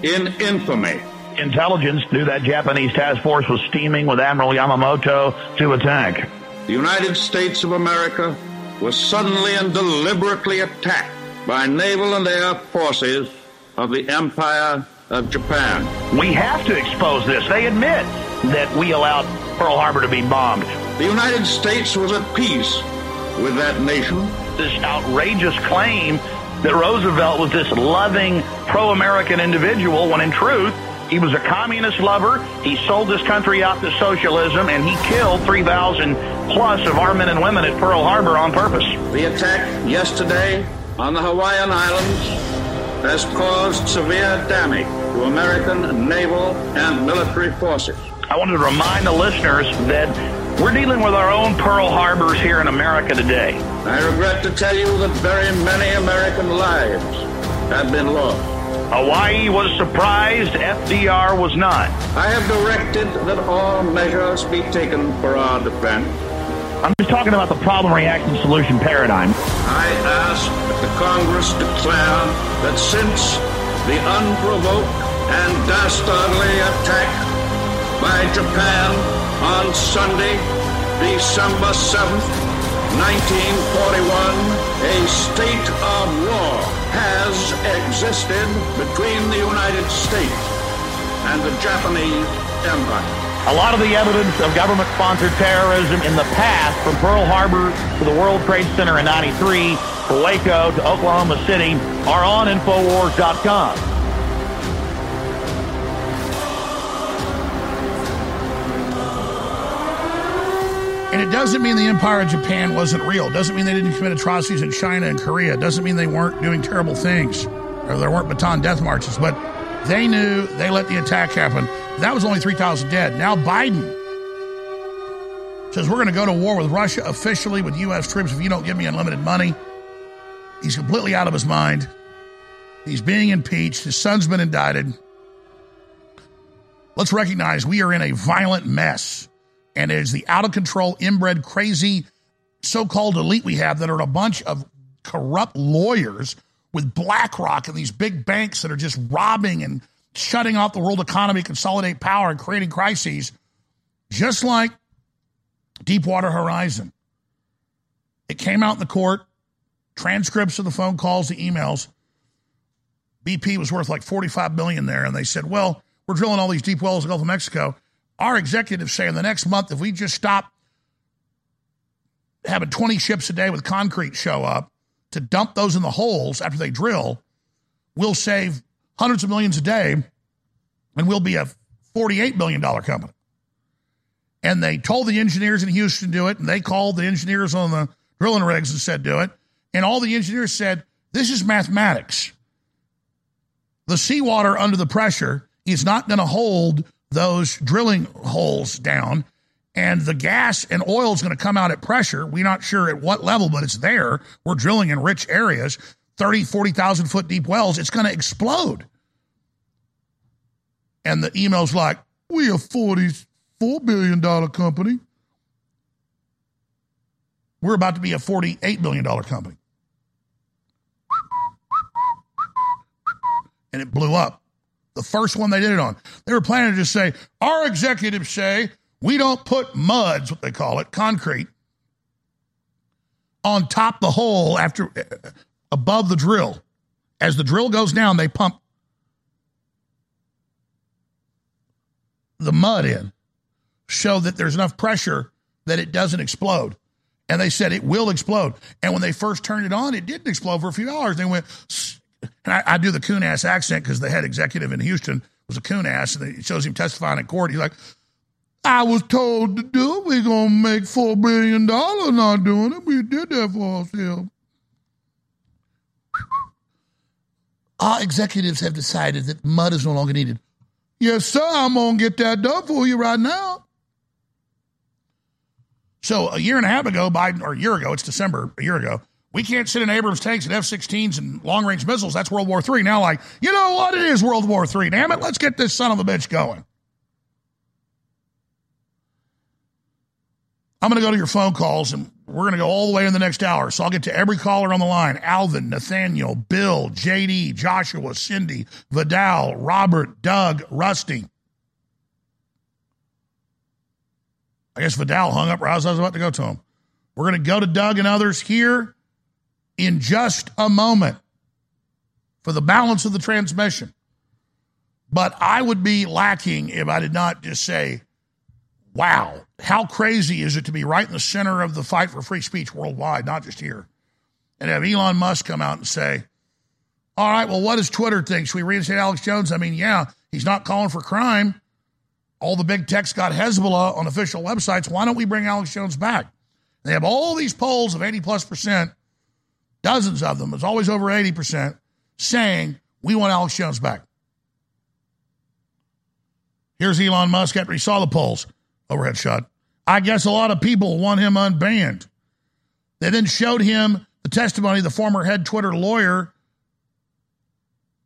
in infamy. Intelligence knew that Japanese task force was steaming with Admiral Yamamoto to attack. The United States of America was suddenly and deliberately attacked by naval and air forces of the Empire of Japan. We have to expose this. They admit that we allowed Pearl Harbor to be bombed. The United States was at peace with that nation. This outrageous claim that Roosevelt was this loving, pro American individual when in truth, he was a communist lover. He sold this country out to socialism and he killed 3,000 plus of our men and women at Pearl Harbor on purpose. The attack yesterday on the Hawaiian Islands has caused severe damage to American naval and military forces. I wanted to remind the listeners that we're dealing with our own Pearl Harbors here in America today. I regret to tell you that very many American lives have been lost. Hawaii was surprised, FDR was not. I have directed that all measures be taken for our defense. I'm just talking about the problem reaction solution paradigm. I ask that the Congress declare that since the unprovoked and dastardly attack by Japan on Sunday, December 7th, 1941, a state of war has existed between the United States and the Japanese Empire. A lot of the evidence of government-sponsored terrorism in the past, from Pearl Harbor to the World Trade Center in 93, to Waco to Oklahoma City, are on Infowars.com. And it doesn't mean the Empire of Japan wasn't real. It doesn't mean they didn't commit atrocities in China and Korea. It doesn't mean they weren't doing terrible things or there weren't Bataan death marches. But they knew they let the attack happen. That was only 3,000 dead. Now Biden says we're going to go to war with Russia officially with U.S. troops if you don't give me unlimited money. He's completely out of his mind. He's being impeached. His son's been indicted. Let's recognize we are in a violent mess. And it is the out of control, inbred, crazy so called elite we have that are a bunch of corrupt lawyers with BlackRock and these big banks that are just robbing and shutting off the world economy, consolidate power, and creating crises, just like Deepwater Horizon. It came out in the court, transcripts of the phone calls, the emails. BP was worth like 45 million there, and they said, "Well, we're drilling all these deep wells in the Gulf of Mexico. Our executives say in the next month, if we just stop having 20 ships a day with concrete show up to dump those in the holes after they drill, we'll save hundreds of millions a day, and we'll be a $48 billion company." And they told the engineers in Houston to do it, and they called the engineers on the drilling rigs and said, do it. And all the engineers said, this is mathematics. The seawater under the pressure is not going to hold those drilling holes down. And the gas and oil is going to come out at pressure. We're not sure at what level, but it's there. We're drilling in rich areas, 30, 40,000 foot deep wells. It's going to explode. And the email's like, we are 44 billion dollar company. We're about to be a $48 billion company. And it blew up. The first one they did it on. They were planning to just say, our executives say we don't put muds, what they call it, concrete, on top the hole after uh, above the drill. As the drill goes down, they pump the mud in, show that there's enough pressure that it doesn't explode. And they said it will explode. And when they first turned it on, it didn't explode for a few hours. They went. And I, I do the coon ass accent because the head executive in Houston was a coon ass, and it shows him testifying in court. He's like, I was told to do it. We're going to make $4 billion not doing it. We did that for ourselves. Our executives have decided that mud is no longer needed. Yes, sir, I'm going to get that done for you right now. So a year and a half ago, Biden, or a year ago, it's December, a year ago, we can't sit in Abrams tanks and F 16s and long range missiles. That's World War III. Now, like, you know what? It is World War III. Damn it. Let's get this son of a bitch going. I'm going to go to your phone calls and we're going to go all the way in the next hour. So I'll get to every caller on the line Alvin, Nathaniel, Bill, JD, Joshua, Cindy, Vidal, Robert, Doug, Rusty. I guess Vidal hung up right I was about to go to him. We're going to go to Doug and others here in just a moment for the balance of the transmission. But I would be lacking if I did not just say, wow, how crazy is it to be right in the center of the fight for free speech worldwide, not just here? And have Elon Musk come out and say, all right, well, what does Twitter think? Should we reinstate Alex Jones? I mean, yeah, he's not calling for crime. All the big tech's got Hezbollah on official websites. Why don't we bring Alex Jones back? They have all these polls of 80 plus percent, dozens of them, it's always over 80%, saying we want Alex Jones back. Here's Elon Musk after he saw the polls. Overhead shot. I guess a lot of people want him unbanned. They then showed him the testimony of the former head Twitter lawyer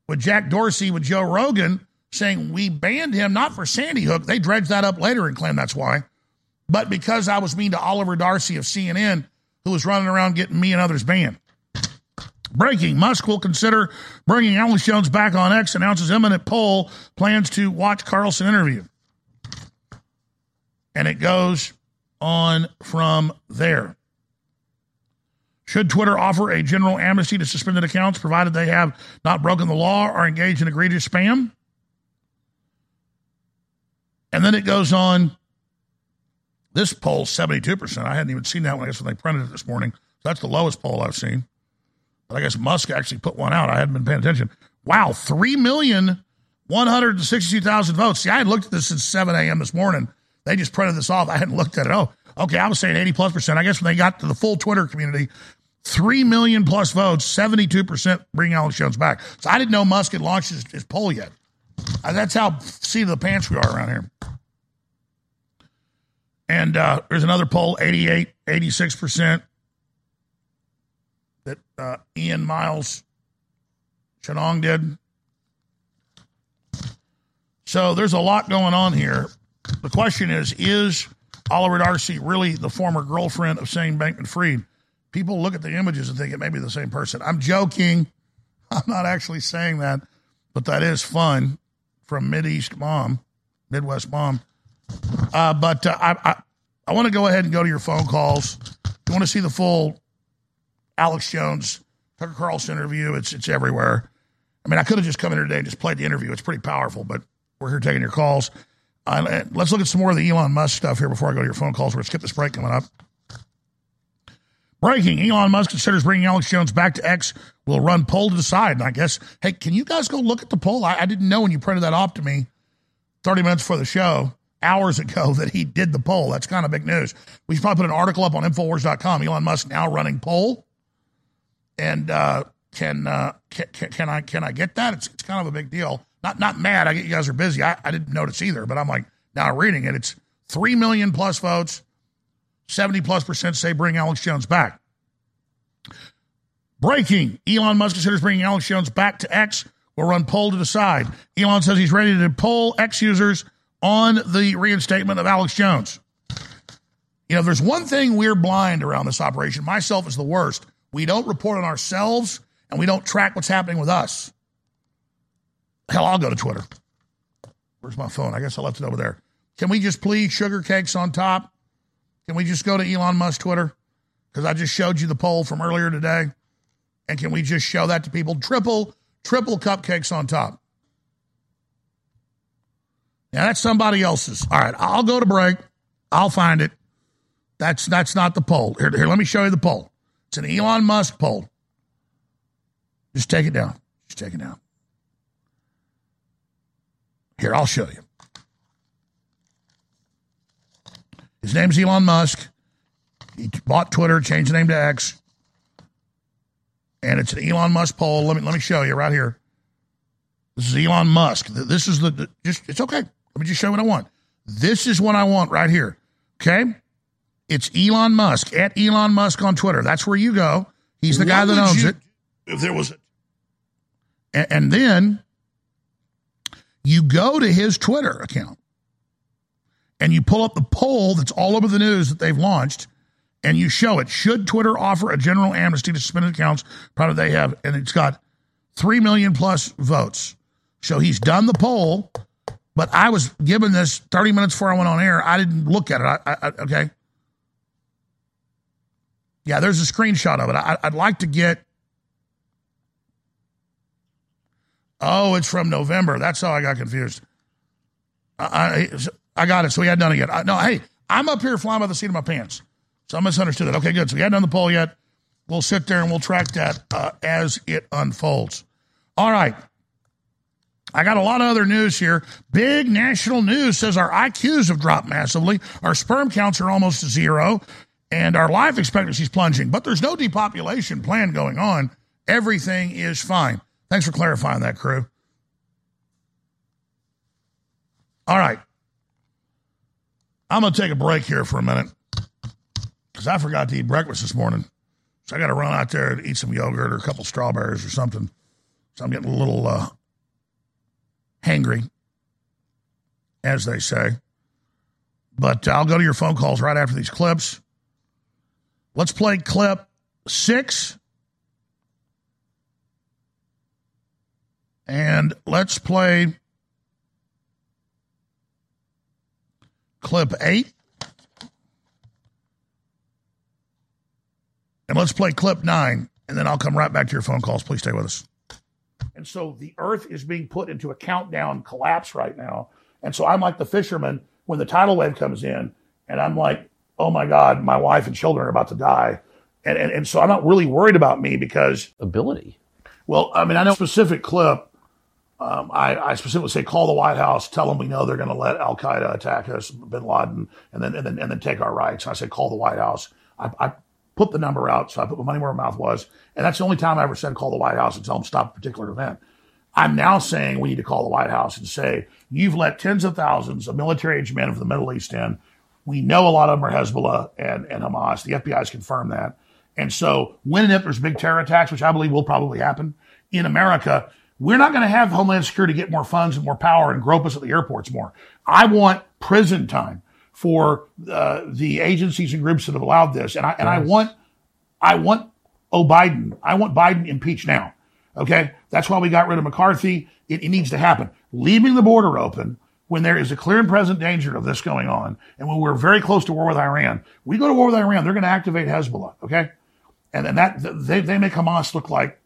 with Jack Dorsey with Joe Rogan saying we banned him not for Sandy Hook. They dredged that up later and claimed that's why, but because I was mean to Oliver Darcy of CNN, who was running around getting me and others banned. Breaking Musk will consider bringing Alex Jones back on X, announces imminent poll, plans to watch Carlson interview. And it goes on from there. Should Twitter offer a general amnesty to suspended accounts provided they have not broken the law or engaged in egregious spam? And then it goes on. This poll, 72%. I hadn't even seen that one. I guess when they printed it this morning. So that's the lowest poll I've seen. But I guess Musk actually put one out. I hadn't been paying attention. Wow, 3,162,000 votes. See, I had looked at this since 7 a.m. this morning. They just printed this off. I hadn't looked at it. Oh, okay. I was saying 80 plus percent. I guess when they got to the full Twitter community, 3 million plus votes, 72% bring Alex Jones back. So I didn't know Musk had launched his, his poll yet. Uh, that's how seat of the pants we are around here. And uh, there's another poll, 88, 86%, that uh, Ian Miles Cheong did. So there's a lot going on here. The question is Is Oliver Darcy really the former girlfriend of Shane Bankman Fried? People look at the images and think it may be the same person. I'm joking. I'm not actually saying that, but that is fun from Mideast Mom, Midwest Mom. Uh, but uh, I, I, I want to go ahead and go to your phone calls. You want to see the full Alex Jones, Tucker Carlson interview, it's, it's everywhere. I mean, I could have just come in here today and just played the interview. It's pretty powerful, but we're here taking your calls. Uh, let's look at some more of the Elon Musk stuff here before I go to your phone calls. We're going to skip this break coming up. Breaking Elon Musk considers bringing Alex Jones back to X. Will run poll to decide. And I guess, hey, can you guys go look at the poll? I, I didn't know when you printed that off to me 30 minutes before the show, hours ago, that he did the poll. That's kind of big news. We should probably put an article up on Infowars.com. Elon Musk now running poll. And uh, can, uh, can, can, I can I get that? It's, it's kind of a big deal. Not not mad. I get you guys are busy. I, I didn't notice either, but I'm like now reading it. It's three million plus votes. 70 plus percent say bring Alex Jones back. Breaking Elon Musk considers bringing Alex Jones back to X. Will run poll to decide. Elon says he's ready to poll X users on the reinstatement of Alex Jones. You know, there's one thing we're blind around this operation. Myself is the worst. We don't report on ourselves and we don't track what's happening with us. Hell, I'll go to Twitter. Where's my phone? I guess I left it over there. Can we just please sugar cakes on top? Can we just go to Elon Musk Twitter? Because I just showed you the poll from earlier today. And can we just show that to people? Triple, triple cupcakes on top. Now that's somebody else's. All right, I'll go to break. I'll find it. That's that's not the poll. Here, here, let me show you the poll. It's an Elon Musk poll. Just take it down. Just take it down. Here, I'll show you. His name's Elon Musk. He bought Twitter, changed the name to X. And it's an Elon Musk poll. Let me let me show you right here. This is Elon Musk. This is the, the just it's okay. Let me just show you what I want. This is what I want right here. Okay? It's Elon Musk at Elon Musk on Twitter. That's where you go. He's the guy that owns you- it. If there was and, and then you go to his Twitter account and you pull up the poll that's all over the news that they've launched and you show it. Should Twitter offer a general amnesty to suspended accounts? Probably they have, and it's got 3 million plus votes. So he's done the poll, but I was given this 30 minutes before I went on air. I didn't look at it. I, I- okay. Yeah, there's a screenshot of it. I, I'd like to get. Oh, it's from November. That's how I got confused. I, I, I got it. So we hadn't done it yet. I, no, hey, I'm up here flying by the seat of my pants. So I misunderstood it. Okay, good. So we hadn't done the poll yet. We'll sit there and we'll track that uh, as it unfolds. All right. I got a lot of other news here. Big national news says our IQs have dropped massively. Our sperm counts are almost zero, and our life expectancy is plunging. But there's no depopulation plan going on. Everything is fine. Thanks for clarifying that, crew. All right. I'm going to take a break here for a minute because I forgot to eat breakfast this morning. So I got to run out there and eat some yogurt or a couple strawberries or something. So I'm getting a little uh, hangry, as they say. But I'll go to your phone calls right after these clips. Let's play clip six. And let's play clip eight. And let's play clip nine. And then I'll come right back to your phone calls. Please stay with us. And so the earth is being put into a countdown collapse right now. And so I'm like the fisherman when the tidal wave comes in, and I'm like, oh my God, my wife and children are about to die. And, and, and so I'm not really worried about me because ability. Well, I mean, I know a specific clip Um, I, I, specifically say call the White House, tell them we know they're going to let Al Qaeda attack us, Bin Laden, and then and then and then take our rights. And I say call the White House. I, I, put the number out, so I put my money where my mouth was, and that's the only time I ever said call the White House and tell them stop a particular event. I'm now saying we need to call the White House and say you've let tens of thousands of military-aged men from the Middle East in. We know a lot of them are Hezbollah and, and Hamas. The FBI has confirmed that. And so when and if there's big terror attacks, which I believe will probably happen in America, we're not going to have Homeland Security get more funds and more power and grope us at the airports more. I want prison time for uh, the agencies and groups that have allowed this, and I and yes. I want I want oh Biden, I want Biden impeached now. Okay, that's why we got rid of McCarthy. It, it needs to happen. Leaving the border open when there is a clear and present danger of this going on, and when we're very close to war with Iran, we go to war with Iran, they're going to activate Hezbollah. Okay, and then that they they make Hamas look like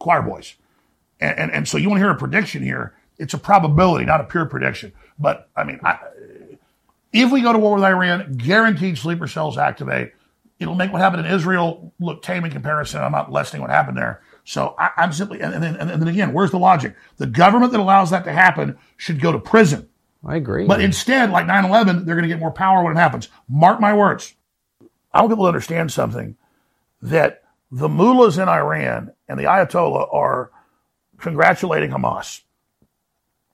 choir boys. And, and, and, so you want to hear a prediction here. It's a probability, not a pure prediction. But I mean, I, if we go to war with Iran, guaranteed sleeper cells activate. It'll make what happened in Israel look tame in comparison. I'm not lessening what happened there. So I, am simply, and, then, and then again, where's the logic? The government that allows that to happen should go to prison. I agree. But instead, like 9 11, they're going to get more power when it happens. Mark my words. I want people to understand something that the mullahs in Iran and the Ayatollah are congratulating Hamas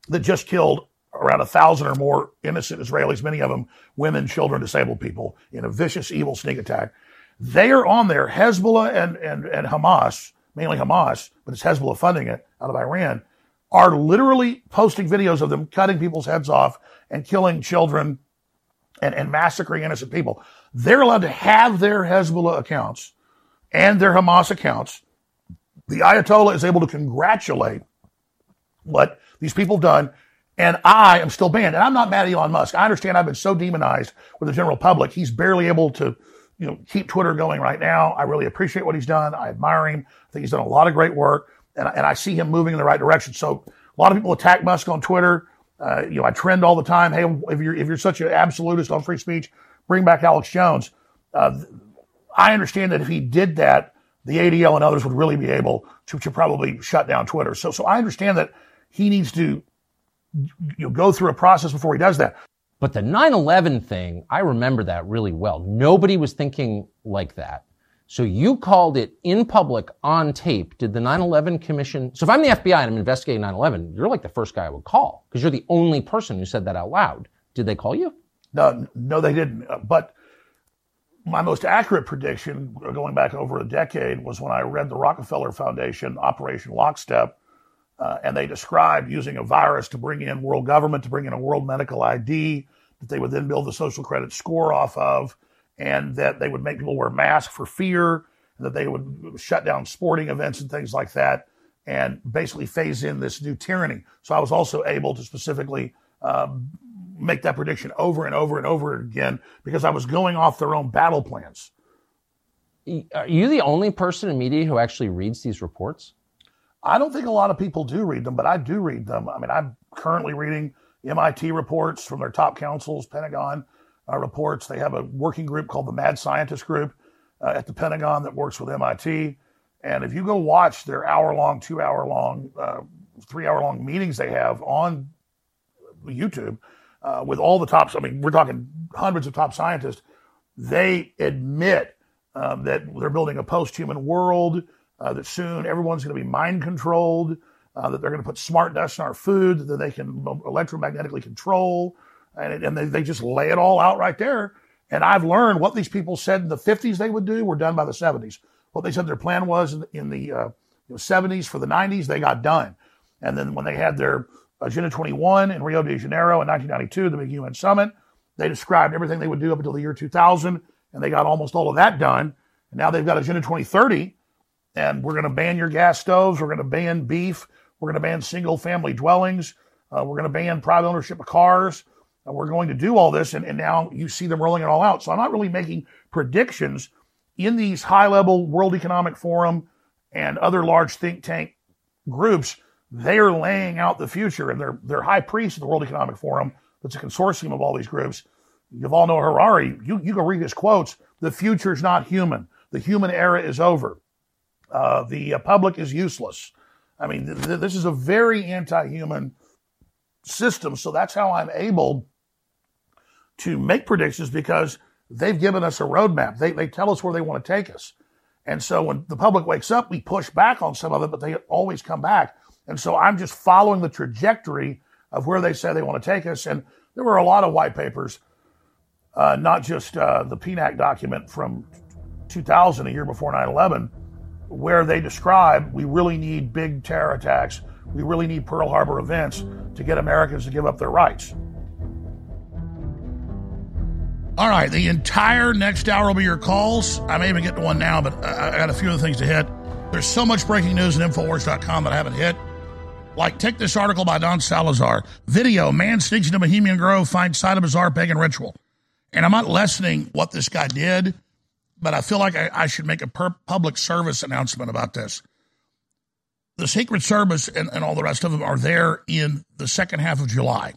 that just killed around a thousand or more innocent Israelis, many of them women, children, disabled people, in a vicious, evil sneak attack. They are on there. Hezbollah and, and, and Hamas, mainly Hamas, but it's Hezbollah funding it out of Iran, are literally posting videos of them cutting people's heads off and killing children and, and massacring innocent people. They're allowed to have their Hezbollah accounts and their Hamas accounts the Ayatollah is able to congratulate what these people have done, and I am still banned. And I'm not mad at Elon Musk. I understand I've been so demonized with the general public. He's barely able to, you know, keep Twitter going right now. I really appreciate what he's done. I admire him. Think he's done a lot of great work, and, and I see him moving in the right direction. So a lot of people attack Musk on Twitter. Uh, you know, I trend all the time. Hey, if you're if you're such an absolutist on free speech, bring back Alex Jones. Uh, I understand that if he did that, the ADL and others would really be able to, to probably shut down Twitter. So, so I understand that he needs to you know, go through a process before he does that. But the 9-11 thing, I remember that really well. Nobody was thinking like that. So you called it in public on tape. Did the 9-11 commission, so if I'm the FBI and I'm investigating 9-11, you're like the first guy I would call because you're the only person who said that out loud. Did they call you? No, no, they didn't. But my most accurate prediction going back over a decade was when I read the Rockefeller Foundation Operation Lockstep, uh, and they described using a virus to bring in world government, to bring in a world medical ID that they would then build the social credit score off of, and that they would make people wear masks for fear, and that they would shut down sporting events and things like that, and basically phase in this new tyranny. So I was also able to specifically um, make that prediction over and over and over again because I was going off their own battle plans. Are you the only person in media who actually reads these reports? I don't think a lot of people do read them, but I do read them. I mean, I'm currently reading MIT reports from their top councils, Pentagon uh, reports. They have a working group called the Mad Scientist Group uh, at the Pentagon that works with MIT. And if you go watch their hour long, two hour long, uh, three hour long meetings they have on YouTube, uh, with all the tops, I mean, we're talking hundreds of top scientists, they admit um, that they're building a post human world, uh, that soon everyone's going to be mind controlled, uh, that they're going to put smart dust in our food that they can electromagnetically control. And, and they, they just lay it all out right there. And I've learned what these people said in the 50s they would do were done by the 70s. What they said their plan was in, in the uh, you know, 70s for the 90s, they got done. And then when they had their Agenda 21 in Rio de Janeiro in 1992, the big UN summit. They described everything they would do up until the year 2000, and they got almost all of that done. And now they've got Agenda 2030, and we're going to ban your gas stoves. We're going to ban beef. We're going to ban single family dwellings. Uh, we're going to ban private ownership of cars. We're going to do all this, and, and now you see them rolling it all out. So I'm not really making predictions in these high level World Economic Forum and other large think tank groups they are laying out the future, and they're, they're high priests of the World Economic Forum. That's a consortium of all these groups. Yuval Noah Harari, you, you can read his quotes. The future is not human. The human era is over. Uh, the uh, public is useless. I mean, th- th- this is a very anti-human system. So that's how I'm able to make predictions because they've given us a roadmap. They, they tell us where they want to take us. And so when the public wakes up, we push back on some of it, but they always come back. And so I'm just following the trajectory of where they say they want to take us. And there were a lot of white papers, uh, not just uh, the PNAC document from 2000, a year before 9 11, where they describe we really need big terror attacks. We really need Pearl Harbor events to get Americans to give up their rights. All right, the entire next hour will be your calls. I may even get to one now, but I got a few other things to hit. There's so much breaking news at Infowars.com that I haven't hit. Like, take this article by Adan Salazar. Video, man sneaks into Bohemian Grove, finds site of bizarre pagan ritual. And I'm not lessening what this guy did, but I feel like I, I should make a per- public service announcement about this. The Secret Service and, and all the rest of them are there in the second half of July.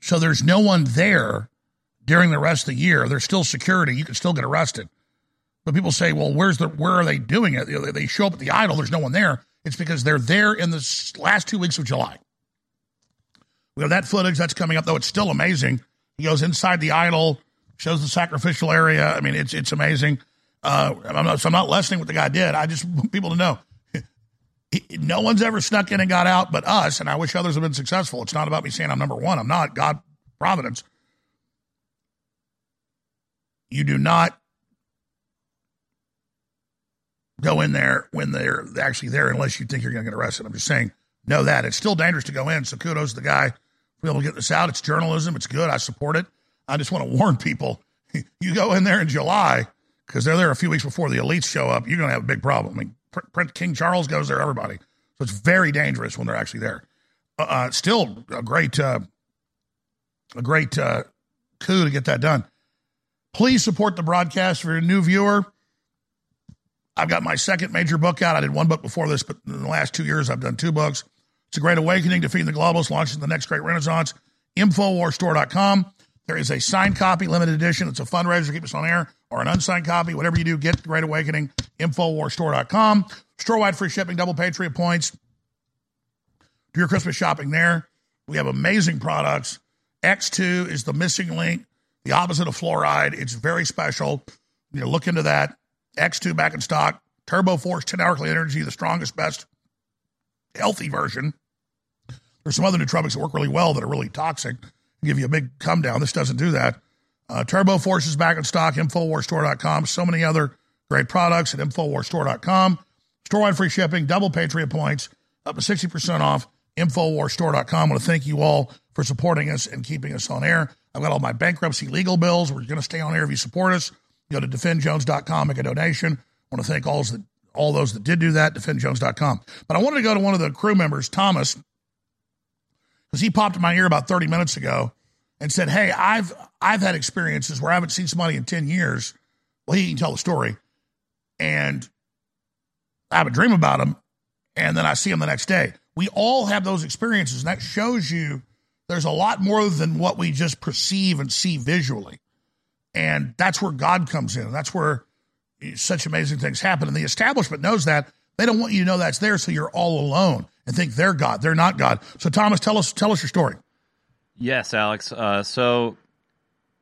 So there's no one there during the rest of the year. There's still security. You can still get arrested. But people say, well, where's the where are they doing it? They- show up at the idol. There's no one there. It's because they're there in the last two weeks of July. We have that footage that's coming up, though. It's still amazing. He goes inside the idol, shows the sacrificial area. I mean, it's it's amazing. Uh, I'm not, so I'm not lessening what the guy did. I just want people to know. No one's ever snuck in and got out but us, and I wish others have been successful. It's not about me saying I'm number one. I'm not. God, providence. You do not go in there when they're actually there unless you think you're going to get arrested. I'm just saying, know that. It's still dangerous to go in. So kudos to the guy for able to get this out. It's journalism. It's good. I support it. I just want to warn people you go in there in July because they're there a few weeks before the elites show up. You're going to have a big problem. I mean, Prince King Charles goes there, everybody. So it's very dangerous when they're actually there. Uh, uh, still a great, uh, a great uh, coup to get that done. Please support the broadcast. If you're a new viewer, I've got my second major book out. I did one book before this, but in the last two years, I've done two books. It's a great awakening, defeating the globalists, launching the next great renaissance. Infowarsstore.com. There is a signed copy, limited edition. It's a fundraiser keep us on air, or an unsigned copy. Whatever you do, get the Great Awakening. Infowarsstore.com. Store-wide free shipping, double Patriot points. Do your Christmas shopping there. We have amazing products. X2 is the missing link, the opposite of fluoride. It's very special. You know, look into that. X2 back in stock. Turbo Force 10 hour clean energy, the strongest, best, healthy version. There's some other nootropics that work really well that are really toxic, give you a big come down. This doesn't do that. Uh, Turbo Force is back in stock, Infowarsstore.com. So many other great products at Infowarsstore.com. Store-wide free shipping, double Patriot points, up to 60% off, Infowarsstore.com. I want to thank you all for supporting us and keeping us on air. I've got all my bankruptcy legal bills. We're going to stay on air if you support us. Go to defendjones.com, make a donation. I want to thank all those that, all those that did do that, defendjones.com. But I wanted to go to one of the crew members, Thomas, because he popped in my ear about 30 minutes ago and said, Hey, I've I've had experiences where I haven't seen somebody in 10 years. Well, he can tell the story. And I have a dream about him, and then I see him the next day. We all have those experiences, and that shows you there's a lot more than what we just perceive and see visually. And that's where God comes in. That's where such amazing things happen. And the establishment knows that. They don't want you to know that's there, so you're all alone and think they're God. They're not God. So Thomas, tell us tell us your story. Yes, Alex. Uh, so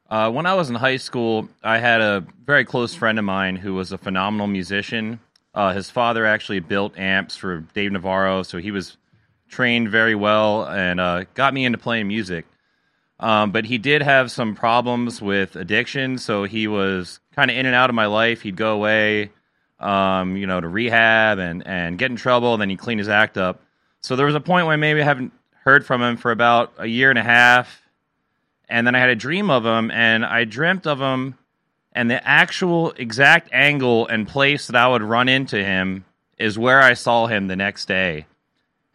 uh, when I was in high school, I had a very close friend of mine who was a phenomenal musician. Uh, his father actually built amps for Dave Navarro, so he was trained very well and uh, got me into playing music. Um, but he did have some problems with addiction, so he was kind of in and out of my life. He'd go away, um, you know, to rehab and, and get in trouble, and then he'd clean his act up. So there was a point when maybe I haven't heard from him for about a year and a half, and then I had a dream of him, and I dreamt of him, and the actual exact angle and place that I would run into him is where I saw him the next day,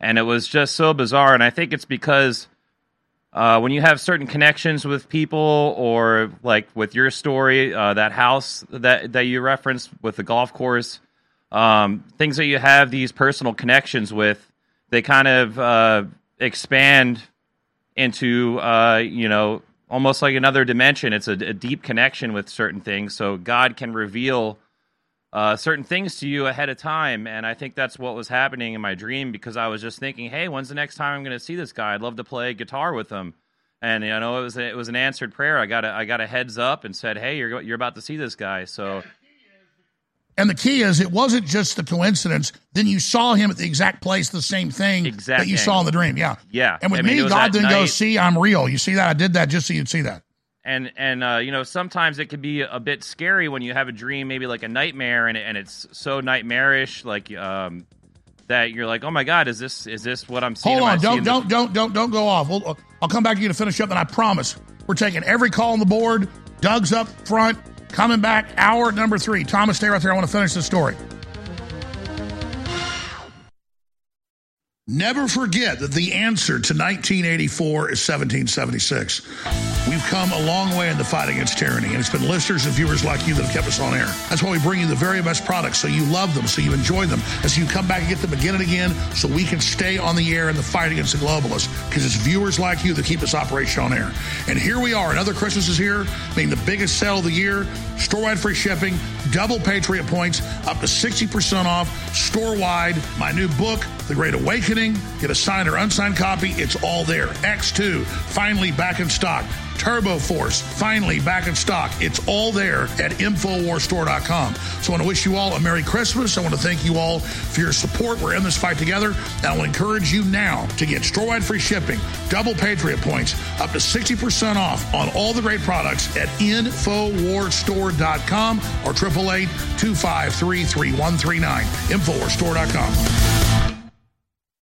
and it was just so bizarre. And I think it's because uh, when you have certain connections with people, or like with your story, uh, that house that that you referenced with the golf course, um, things that you have these personal connections with, they kind of uh, expand into uh, you know almost like another dimension. It's a, a deep connection with certain things, so God can reveal uh, certain things to you ahead of time. And I think that's what was happening in my dream because I was just thinking, hey, when's the next time I'm going to see this guy? I'd love to play guitar with him. And you know, it was a, it was an answered prayer. I got a I got a heads up and said, hey, you're you're about to see this guy. So. And the key is, it wasn't just the coincidence. Then you saw him at the exact place, the same thing Exact that you saw in the dream. Yeah. Yeah. And with I mean, me, God didn't go, see, I'm real. You see that? I did that just so you'd see that. And and uh, you know sometimes it can be a bit scary when you have a dream maybe like a nightmare and, and it's so nightmarish like um, that you're like oh my god is this is this what i'm seeing Hold on. Don't, don't, don't, don't, don't go off. We'll, I'll come back to you to finish up, and I promise we're taking every call on the board. Doug's up front, coming back, hour number three. Thomas, stay right there. I want to finish the story. Never forget that the answer to 1984 is 1776. We've come a long way in the fight against tyranny, and it's been listeners and viewers like you that have kept us on air. That's why we bring you the very best products so you love them, so you enjoy them, and so you come back and get them again and again so we can stay on the air in the fight against the globalists because it's viewers like you that keep this operation on air. And here we are, another Christmas is here, being the biggest sale of the year, store-wide free shipping, double Patriot points, up to 60% off, store-wide, my new book, The Great Awakening, get a signed or unsigned copy, it's all there. X2, finally back in stock. Turbo Force, finally back in stock. It's all there at Infowarsstore.com. So I want to wish you all a Merry Christmas. I want to thank you all for your support. We're in this fight together. And I will encourage you now to get store-wide free shipping, double Patriot points, up to 60% off on all the great products at Infowarsstore.com or 888 253 3139. InfoWarsStore.com.